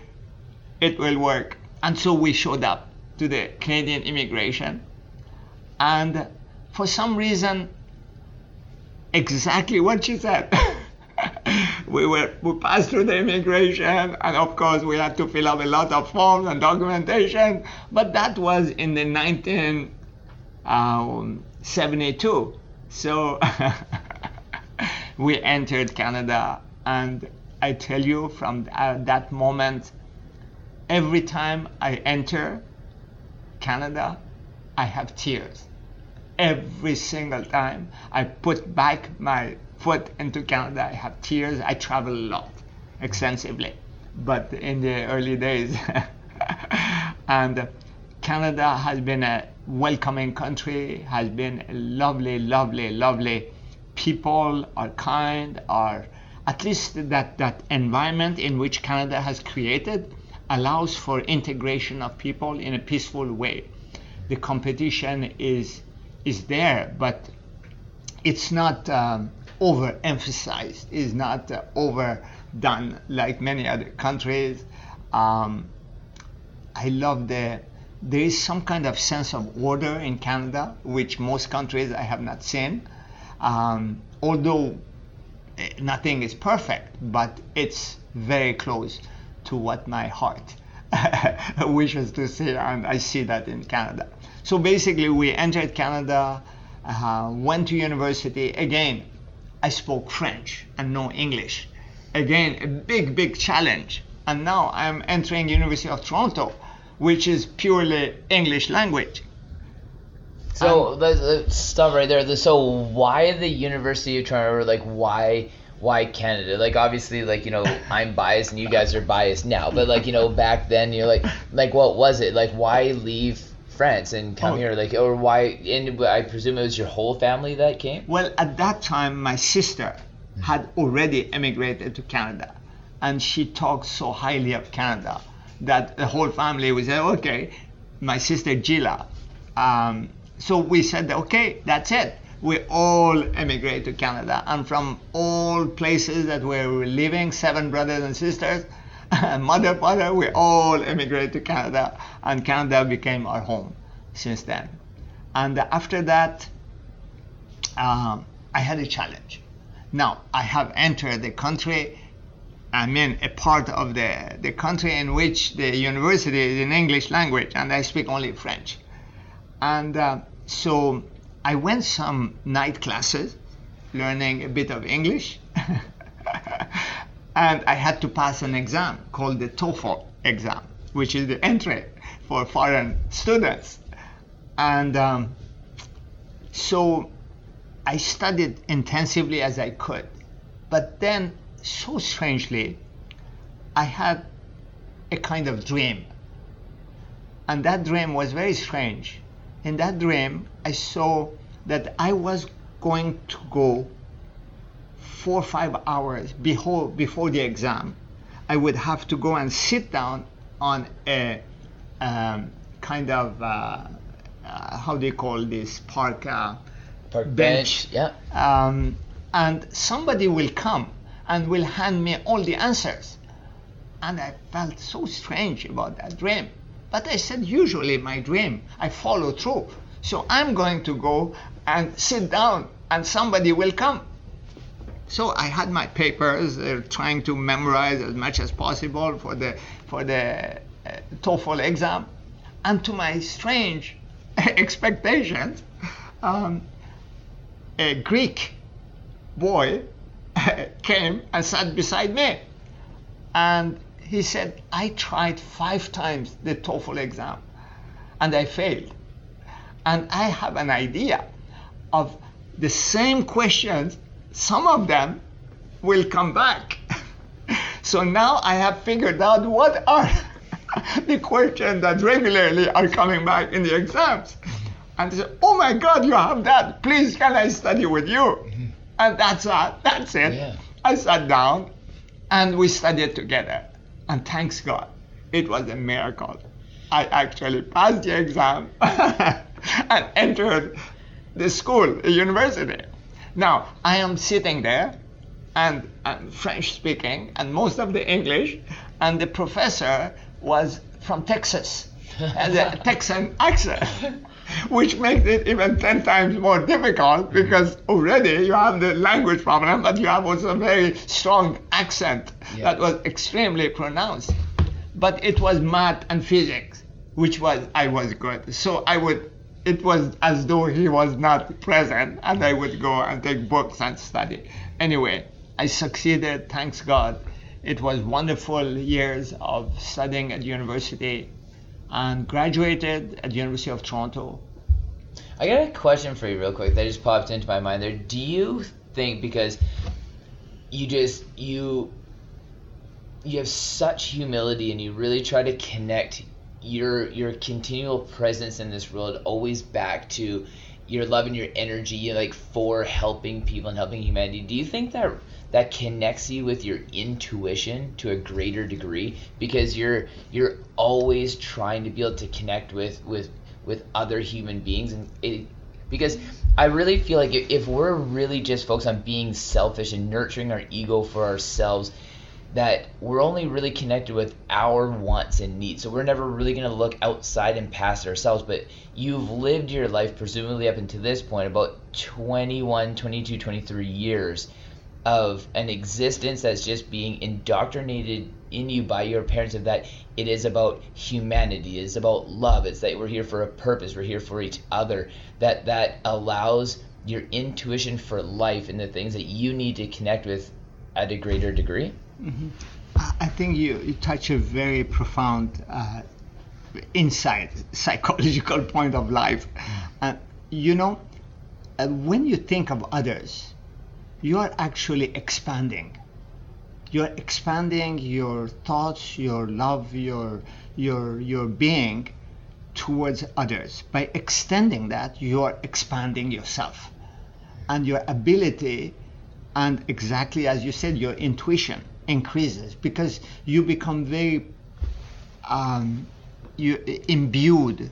it will work. And so we showed up to the Canadian immigration. And for some reason, exactly what she said. [laughs] we were we passed through the immigration and of course we had to fill up a lot of forms and documentation but that was in the 1972 um, so [laughs] we entered canada and i tell you from uh, that moment every time I enter Canada, I have tears. Every single time I put back my foot into Canada, I have tears. I travel a lot, extensively, but in the early days. [laughs] and Canada has been a welcoming country, has been lovely, lovely, lovely. People are kind, are at least that, that environment in which Canada has created allows for integration of people in a peaceful way. The competition is is there, but it's not um, overemphasized, is not uh, overdone like many other countries. Um, I love the there is some kind of sense of order in Canada, which most countries I have not seen. Um, although eh, nothing is perfect, but it's very close to what my heart [laughs] wishes to see, and I see that in Canada. So basically, we entered Canada, uh, went to university again. I spoke French and no English. Again, a big, big challenge. And now I'm entering University of Toronto, which is purely English language. So let's, let's stop right there. So why the University of Toronto? Or like why why Canada? Like obviously, like you know, [laughs] I'm biased and you guys are biased now. But like you know, back then you're like like what was it? Like why leave France and come Oh. here? Like or why? And I presume it was your whole family that came. Well, at that time, my sister had already emigrated to Canada, and she talked so highly of Canada that the whole family was said, okay, my sister Gila. Um, so we said, okay, that's it. We all emigrate to Canada, and from all places that we were living, seven brothers and sisters, [laughs] mother, father, we all emigrate to Canada, and Canada became our home since then. And after that, um, I had a challenge. Now I have entered the country. I mean, a part of the, the country in which the university is in English language, and I speak only French. And uh, so I went some night classes, learning a bit of English, [laughs] and I had to pass an exam called the TOEFL exam, which is the entry for foreign students. And um, so I studied intensively as I could. But then, so strangely, I had a kind of dream. And that dream was very strange. In that dream, I saw that I was going to go four or five hours before, before the exam. I would have to go and sit down on a um, kind of, uh, uh, how do you call this, park? Uh, Park Bench. Yeah. um, and somebody will come and will hand me all the answers. And I felt so strange about that dream. But I said, usually my dream, I follow through. So I'm going to go and sit down and somebody will come. So I had my papers, uh, trying to memorize as much as possible for the for the uh, TOEFL exam, and to my strange [laughs] expectations, um, a Greek boy [laughs] came and sat beside me. And he said, I tried five times the TOEFL exam and I failed. And I have an idea of the same questions, some of them will come back. [laughs] so now I have figured out what are [laughs] the questions that regularly are coming back in the exams. And they said, Oh my God, you have that. Please, can I study with you? Mm-hmm. And that's that. That's it. Yeah. I sat down and we studied together. And thanks God, it was a miracle. I actually passed the exam [laughs] and entered the school, the university. Now, I am sitting there and I'm French speaking and most of the English, and the professor was from Texas, and a [laughs] Texan accent, which makes it even 10 times more difficult because already you have the language problem, but you have also a very strong accent Yeah. that was extremely pronounced. But it was math and physics, which was, I was good. So I would, it was as though he was not present, and I would go and take books and study. Anyway, I succeeded, thanks God. It was wonderful years of studying at university and graduated at the University of Toronto. I got a question for you real quick that just popped into my mind there. Do you think because you just you you have such humility and you really try to connect your your continual presence in this world always back to your love and your energy like for helping people and helping humanity. Do you think that that connects you with your intuition to a greater degree because you're you're always trying to be able to connect with with with other human beings and it, because I really feel like if, if we're really just focused on being selfish and nurturing our ego for ourselves that we're only really connected with our wants and needs. So we're never really going to look outside and past ourselves. But you've lived your life, presumably up until this point, about 21, 22, 23 years of an existence that's just being indoctrinated in you by your parents of that it is about humanity, it is about love, it's that we're here for a purpose, we're here for each other, that that allows your intuition for life and the things that you need to connect with at a greater degree? I think you, you touch a very profound uh, insight, psychological [laughs] point of life. Uh, you know, uh, when you think of others, you are actually expanding. You're expanding your thoughts, your love, your your your being towards others. By extending that, you are expanding yourself and your ability and exactly as you said, your intuition increases because you become very um, you imbued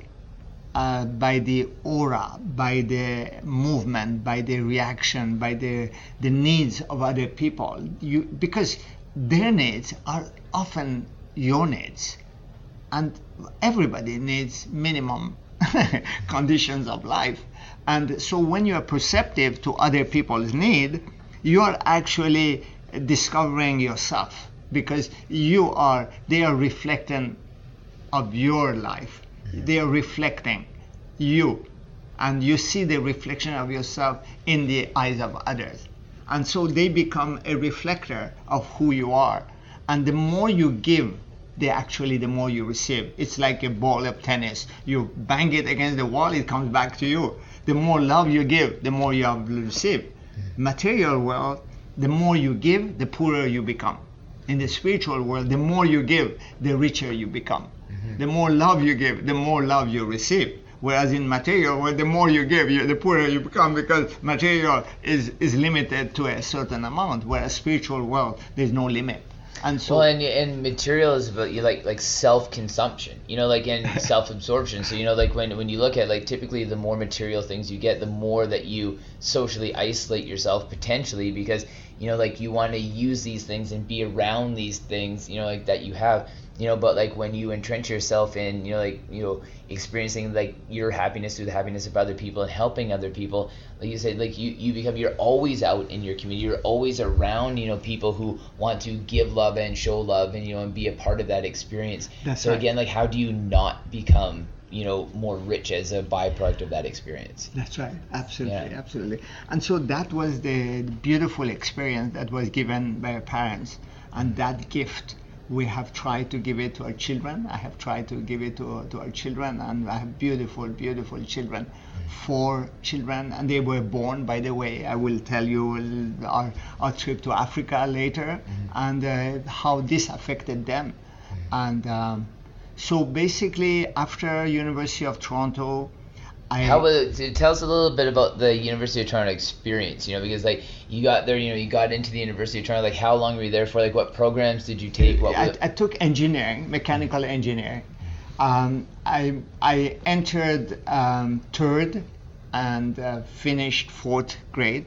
uh, by the aura, by the movement, by the reaction, by the the needs of other people. You because their needs are often your needs, and everybody needs minimum [laughs] conditions of life. And so when you are perceptive to other people's need, you are actually discovering yourself because you are they are reflecting of your life. They are reflecting you. And you see the reflection of yourself in the eyes of others. And so they become a reflector of who you are. And the more you give they actually the more you receive. It's like a ball of tennis. You bang it against the wall it comes back to you. The more love you give the more you have received. Material world the more you give, the poorer you become. In the spiritual world, the more you give, the richer you become. Mm-hmm. The more love you give, the more love you receive. Whereas in material world, the more you give, you, the poorer you become because material is, is limited to a certain amount. Whereas spiritual world, there's no limit. And so, well, and, and material is about you like like self consumption, you know, like in [laughs] self absorption. So you know, like when when you look at like typically the more material things you get, the more that you socially isolate yourself potentially because you know like you want to use these things and be around these things, you know, like that you have you know but like when you entrench yourself in you know like you know experiencing like your happiness through the happiness of other people and helping other people like you said like you you become you're always out in your community you're always around you know people who want to give love and show love and you know and be a part of that experience That's so right. again like how do you not become you know more rich as a byproduct of that experience that's right absolutely yeah. absolutely and so that was the beautiful experience that was given by our parents and that gift we have tried to give it to our children. I have tried to give it to, to our children, and I have beautiful, beautiful children. Four children, and they were born, by the way. I will tell you our, our trip to Africa later mm-hmm. and uh, how this affected them. Mm-hmm. And um, so basically, after University of Toronto, I, How was? Tell us a little bit about the University of Toronto experience. You know, because like you got there, you know, you got into the University of Toronto. Like, how long were you there for? Like, what programs did you take? What I, I took engineering, mechanical engineering. Um, I I entered um, third and uh, finished fourth grade,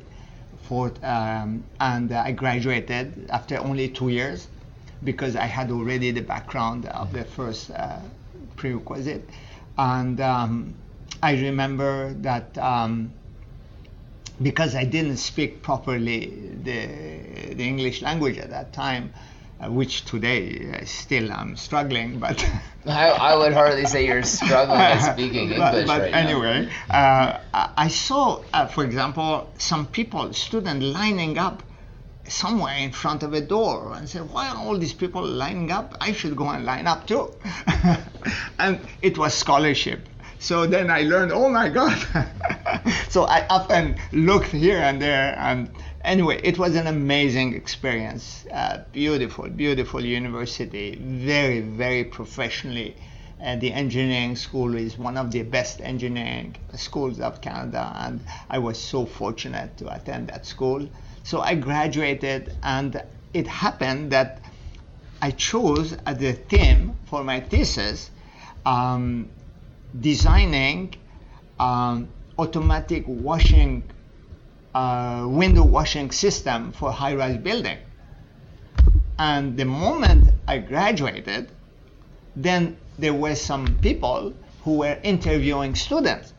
fourth, um, and uh, I graduated after only two years because I had already the background of the first uh, prerequisite, and um, I remember that um, because I didn't speak properly the, the English language at that time, uh, which today uh, still I'm struggling, but [laughs] I, I, would hardly say you're struggling at speaking [laughs] English but, but right anyway, uh, I saw, uh, for example, some people, students lining up somewhere in front of a door and said, why are all these people lining up? I should go and line up too. [laughs] and it was scholarship. So then I learned, oh my God. [laughs] so I often looked here and there. And anyway, it was an amazing experience. Uh, beautiful, beautiful university. Very, very professionally. And the engineering school is one of the best engineering schools of Canada. And I was so fortunate to attend that school. So I graduated, and it happened that I chose as a theme for my thesis um, designing um, automatic washing uh, window washing system for high-rise building. And the moment I graduated, then there were some people who were interviewing students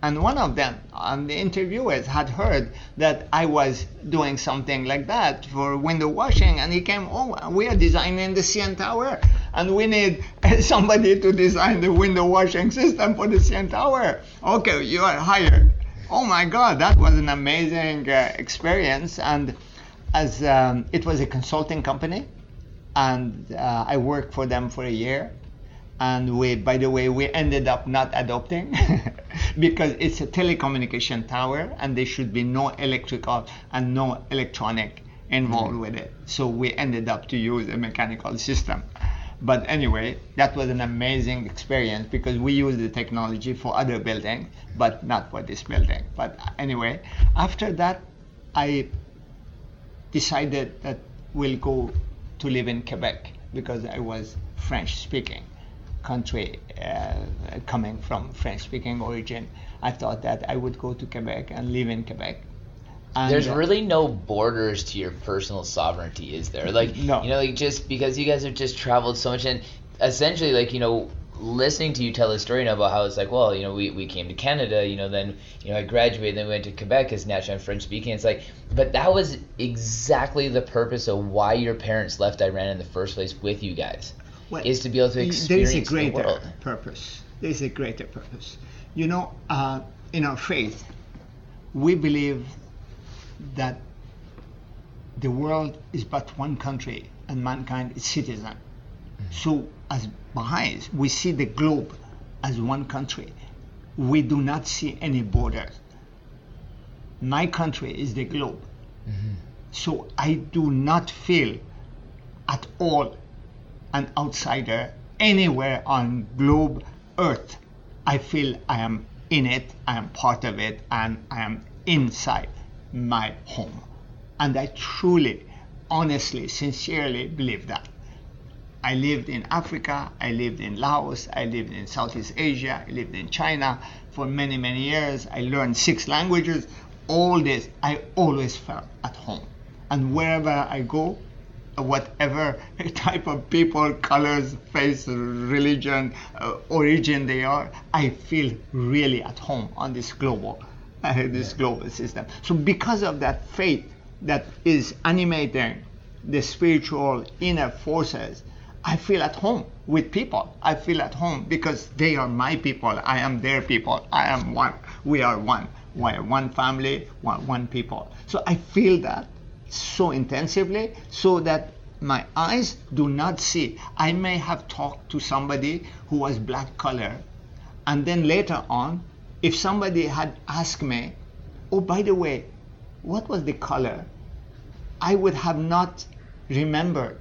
and one of them, the interviewers, had heard that I was doing something like that for window washing, and he came, oh, we are designing the CN Tower, and we need [laughs] somebody to design the window washing system for the CN Tower. Okay, you are hired. oh my God, that was an amazing uh, experience. And as um, it was a consulting company, and uh, I worked for them for a year. And we, by the way, we ended up not adopting [laughs] because it's a telecommunication tower, and there should be no electrical and no electronic involved mm-hmm. with it. So we ended up to use a mechanical system. But anyway, that was an amazing experience because we used the technology for other buildings, but not for this building. But anyway, after that, I decided that we'll go to live in Quebec because I was French speaking country uh, coming from French speaking origin. I thought that I would go to Quebec and live in Quebec. And, There's really no borders to your personal sovereignty, is there? Like, No. you know, like just because you guys have just traveled so much, and essentially, like, you know, listening to you tell the story now about how it's like, well, you know, we, we came to Canada, you know, then, you know, I graduated, then we went to Quebec as naturally I'm French speaking. It's like, but that was exactly the purpose of why your parents left Iran in the first place with you guys, Well, is to be able to there experience is a the greater world. purpose. There is a greater purpose. You know, uh, in our faith, we believe that the world is but one country and mankind is citizen. So, as Baha'is, we see the globe as one country. We do not see any borders. My country is the globe. So, I do not feel at all an outsider anywhere on globe earth. I feel i am in it i am part of it and i am inside my home. And i truly honestly sincerely believe that. I lived in africa i lived in laos i lived in southeast asia i lived in china for many many years. I learned six languages. All this i always felt at home. And wherever i go whatever [laughs] type of people, colors, face, religion, uh, origin they are, I feel really at home on this global, uh, [laughs] this global system. So because of that faith that is animating the spiritual inner forces, I feel at home with people. I feel at home because they are my people. I am their people. I am one. We are one. We are one family, one, one people. So I feel that so intensively so that my eyes do not see. I may have talked to somebody who was black color, and then later on, if somebody had asked me, Oh, by the way, what was the color? I would have not remembered.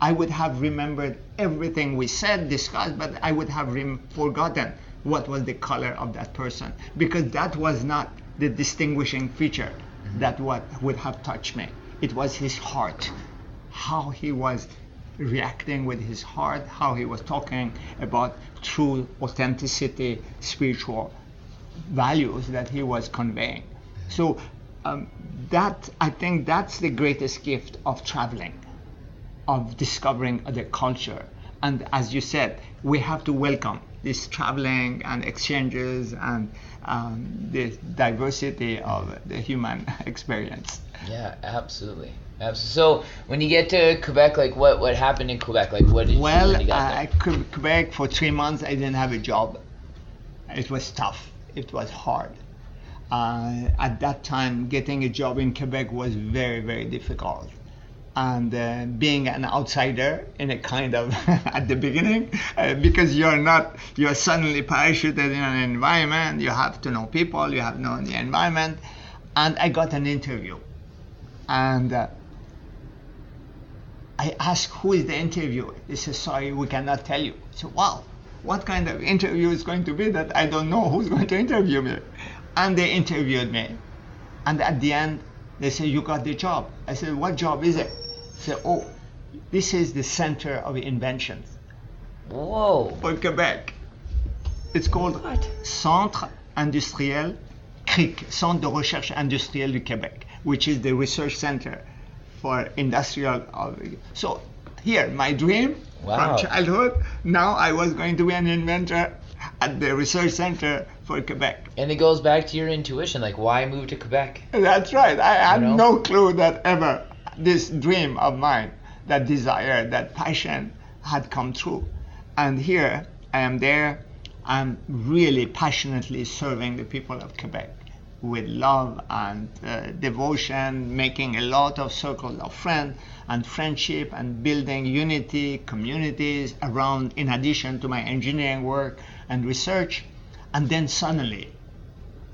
I would have remembered everything we said, discussed, but I would have forgotten what was the color of that person because that was not the distinguishing feature that what would have touched me. It was his heart, how he was reacting with his heart, how he was talking about true authenticity, spiritual values that he was conveying. So um, that I think that's the greatest gift of traveling, of discovering the culture. And as you said, we have to welcome this traveling and exchanges and um, the diversity of the human [laughs] experience. Yeah, absolutely. So when you get to Quebec, like what what happened in Quebec? Like what did you Well, you I there? Quebec for three months. I didn't have a job. It was tough. It was hard. Uh, at that time, getting a job in Quebec was very, very difficult. And uh, being an outsider in a kind of [laughs] at the beginning, uh, because you're not, you're suddenly parachuted in an environment. You have to know people. You have to know the environment. And I got an interview, and. Uh, I asked who is the interviewer. He said, sorry, we cannot tell you. Said, wow, what kind of interview is going to be that I don't know who's going to interview me? And they interviewed me. And at the end, they said, you got the job. I said, what job is it? They said, oh, this is the center of inventions Whoa. for Quebec. It's called Centre Industriel CRIQ, Centre de Recherche Industrielle du Québec, which is the research center for industrial. So here, my dream Wow. from childhood. Now I was going to be an inventor at the research center for Quebec. And it goes back to your intuition, like why move to Quebec? That's right. I had know? no clue that ever this dream of mine, that desire, that passion had come true. And here I am there. I'm really passionately serving the people of Quebec with love and uh, devotion, making a lot of circles of friends and friendship and building unity communities around, in addition to my engineering work and research. And then suddenly,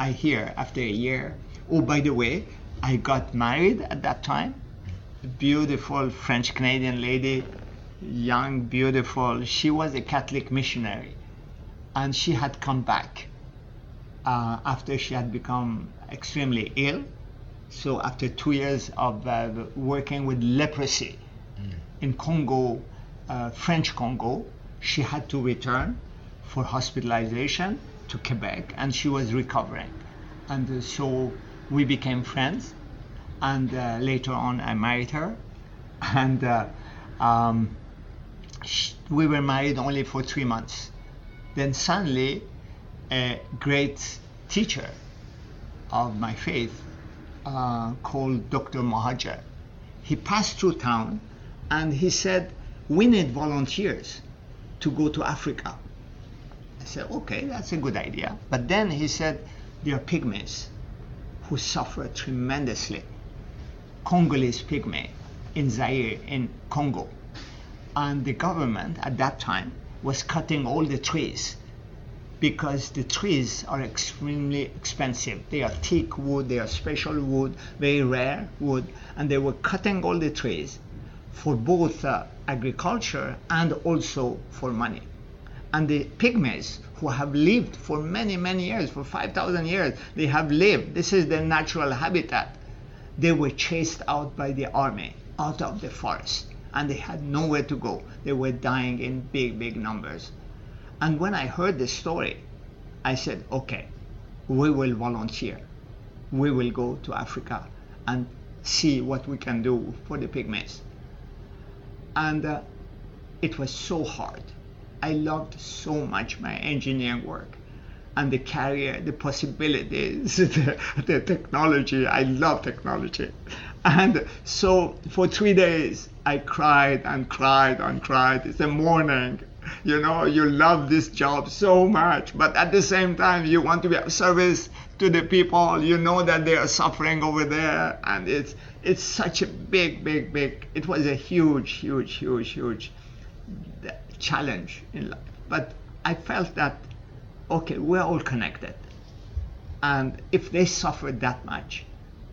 I hear after a year, oh, by the way, I got married at that time. Beautiful French Canadian lady, young, beautiful. She was a Catholic missionary and she had come back uh, after she had become extremely ill. So after two years of uh, working with leprosy mm. in Congo, uh, French Congo, she had to return for hospitalization to Quebec, and she was recovering. And uh, so we became friends, and uh, later on I married her, [laughs] and uh, um, we were married only for three months then suddenly, a great teacher of my faith uh, called Dr. Mahajer, he passed through town and he said, We need volunteers to go to Africa. Said, Okay, that's a good idea. But then he said, There are pygmies who suffer tremendously. Congolese pygmy in Zaire, in Congo. And the government at that time was cutting all the trees because the trees are extremely expensive. They are teak wood, they are special wood, very rare wood, and they were cutting all the trees for both uh, agriculture and also for money. And the pygmies who have lived for many, many years, for 5,000 years, they have lived. This is their natural habitat. They were chased out by the army, out of the forest and they had nowhere to go. They were dying in big, big numbers. And when I heard the story, I said, okay, we will volunteer. We will go to Africa and see what we can do for the pygmies. And uh, it was so hard. I loved so much my engineering work and the career, the possibilities, [laughs] the, the technology. I love technology. And so for three days, I cried and cried and cried. It's a mourning. You know, you love this job so much, but at the same time, you want to be of service to the people. You know that they are suffering over there, and it's it's such a big, big, big. It was a huge, huge, huge, huge challenge in life. But I felt that okay, we're all connected, and if they suffered that much,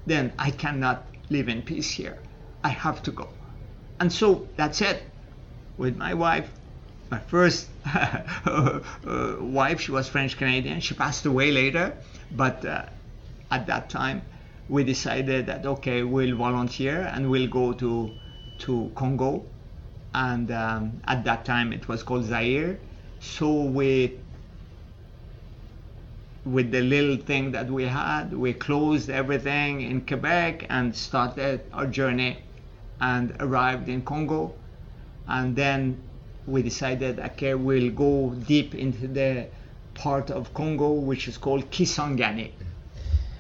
then I cannot live in peace here. I have to go. And so that's it. With my wife, my first [laughs] uh, wife, she was French Canadian. She passed away later, but uh, at that time, we decided that okay, we'll volunteer and we'll go to to Congo, and um, at that time it was called Zaire. So we with the little thing that we had, we closed everything in Quebec and started our journey and arrived in Congo. And then we decided, okay, we'll go deep into the part of Congo which is called Kisangani.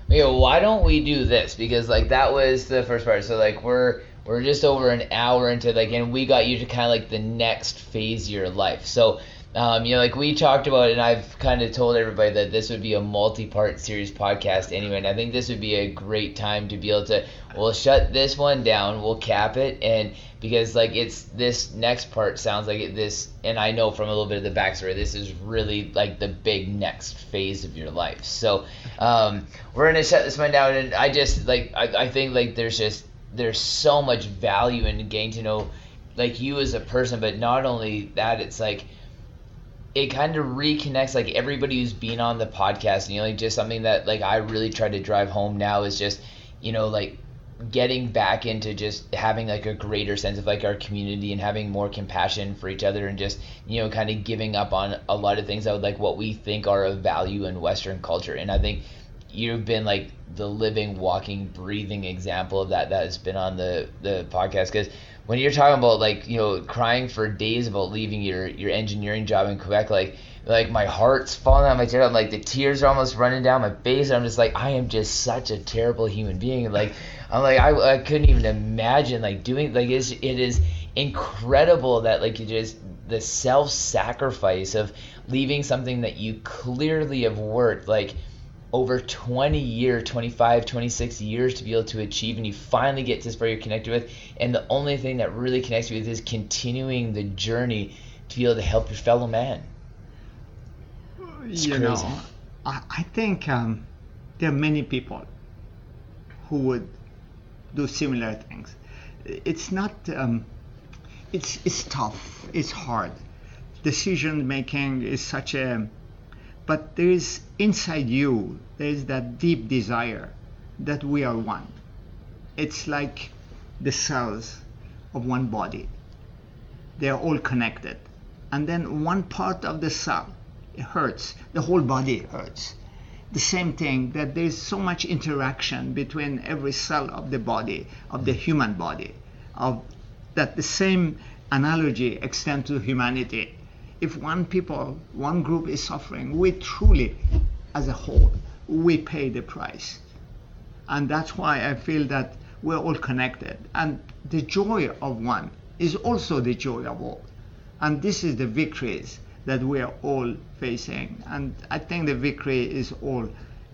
Yeah, why don't we do this? Because like that was the first part. So like we're we're just over an hour into like, and we got you to kind of like the next phase of your life. So um, you know, like we talked about, and I've kind of told everybody that this would be a multi-part series podcast anyway, and I think this would be a great time to be able to. We'll shut this one down. We'll cap it, and because like it's this next part sounds like it, this, and I know from a little bit of the backstory, this is really like the big next phase of your life. So um, we're gonna shut this one down, and I just like I, I think like there's just there's so much value in getting to know like you as a person, but not only that, it's like it kind of reconnects like everybody who's been on the podcast and you know like just something that like i really try to drive home now is just you know like getting back into just having like a greater sense of like our community and having more compassion for each other and just you know kind of giving up on a lot of things that would like what we think are of value in western culture. And i think you've been like the living walking breathing example of that that has been on the the podcast because when you're talking about like you know crying for days about leaving your your engineering job in Quebec, like like my heart's falling out of my chest. I'm like the tears are almost running down my face. I'm just like I am just such a terrible human being. Like I'm like I, I couldn't even imagine like doing like it's, it is incredible that like you just the self sacrifice of leaving something that you clearly have worked like over 20 years 25 26 years to be able to achieve and you finally get to this where you're connected with. And the only thing that really connects you with is continuing the journey to be able to help your fellow man. You crazy. know i, I think um, there are many people who would do similar things. It's not um, it's it's tough. It's hard. Decision making is such a but there is inside you there is that deep desire that we are one. It's like the cells of one body. They are all connected. And then one part of the cell it hurts. The whole body hurts. The same thing that there's so much interaction between every cell of the body of the human body of that the same analogy extends to humanity if one people, one group is suffering, we truly, as a whole, we pay the price. And that's why I feel that we're all connected. And the joy of one is also the joy of all. And this is the victories that we are all facing. And I think the victory is all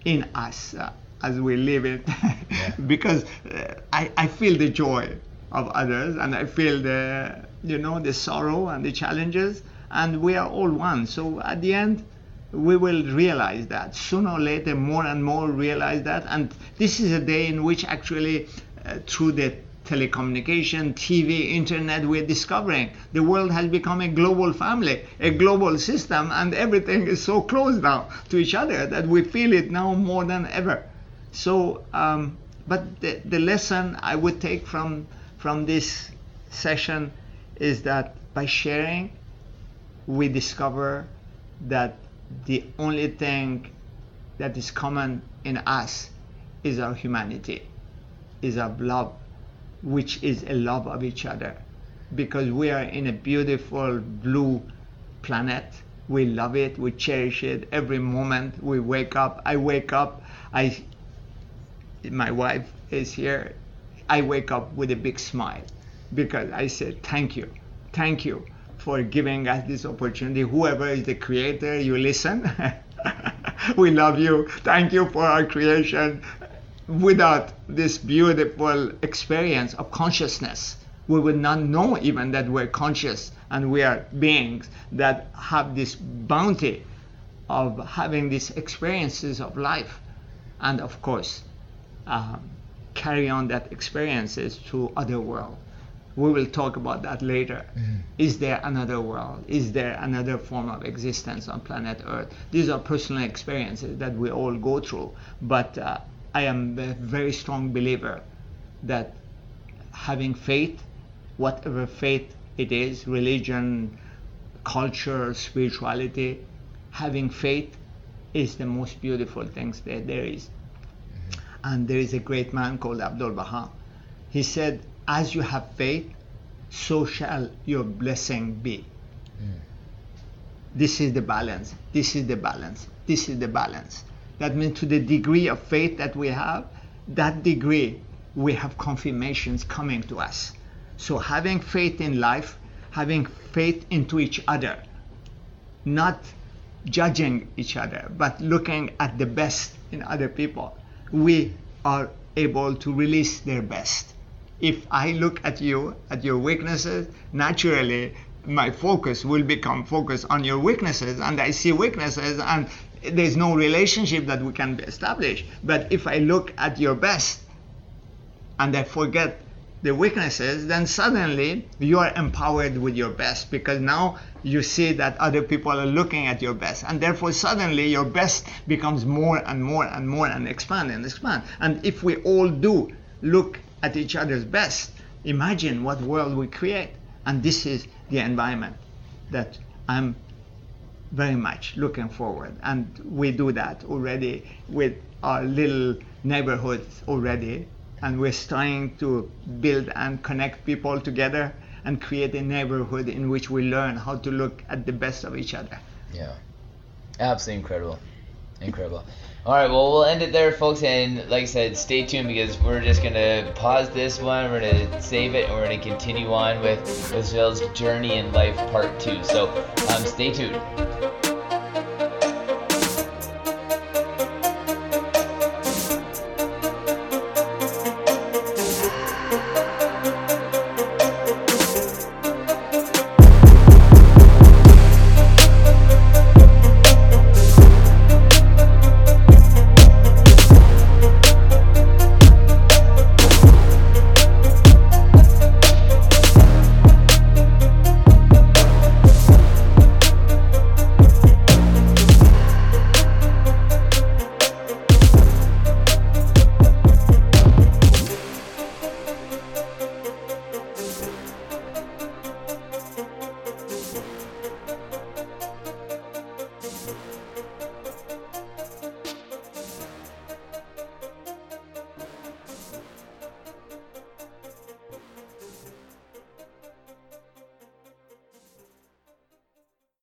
in us uh, as we live it. [laughs] Yeah. because uh, I, I feel the joy of others and I feel the, you know, the sorrow and the challenges and we are all one. So at the end, we will realize that sooner or later, more and more realize that. And this is a day in which actually, uh, through the telecommunication, TV, internet, we're discovering the world has become a global family, a global system, and everything is so close now to each other that we feel it now more than ever. So, um, but the, the lesson I would take from from this session is that by sharing we discover that the only thing that is common in us is our humanity, is our love, which is a love of each other. Because we are in a beautiful blue planet. We love it, we cherish it every moment we wake up. I wake up, I my wife is here. I wake up with a big smile because I said thank you. Thank you for giving us this opportunity. Whoever is the creator, you listen. [laughs] we love you. Thank you for our creation. Without this beautiful experience of consciousness, we would not know even that we're conscious and we are beings that have this bounty of having these experiences of life. And of course, um, carry on that experiences to other world we will talk about that later. Mm-hmm. Is there another world? Is there another form of existence on planet Earth? These are personal experiences that we all go through. But uh, I am a very strong believer that having faith, whatever faith it is, religion, culture, spirituality, having faith is the most beautiful things that there is. And there is a great man called Abdul Baha. He said, as you have faith, so shall your blessing be. Mm. This is the balance. This is the balance. This is the balance. That means to the degree of faith that we have, that degree we have confirmations coming to us. So having faith in life, having faith into each other, not judging each other, but looking at the best in other people, we are able to release their best if I look at you, at your weaknesses, naturally my focus will become focused on your weaknesses and I see weaknesses and there's no relationship that we can establish. But if I look at your best and I forget the weaknesses, then suddenly you are empowered with your best because now you see that other people are looking at your best. And therefore, suddenly your best becomes more and more and more and expand and expand. And if we all do look at each other's best, imagine what world we create. And this is the environment that I'm very much looking forward. And we do that already with our little neighborhoods already. And we're starting to build and connect people together and create a neighborhood in which we learn how to look at the best of each other. Yeah. Absolutely incredible. Incredible. All right, well, we'll end it there, folks. And like I said, stay tuned because we're just to pause this one. We're to save it and we're to continue on with Israel's journey in life part two. So um, stay tuned.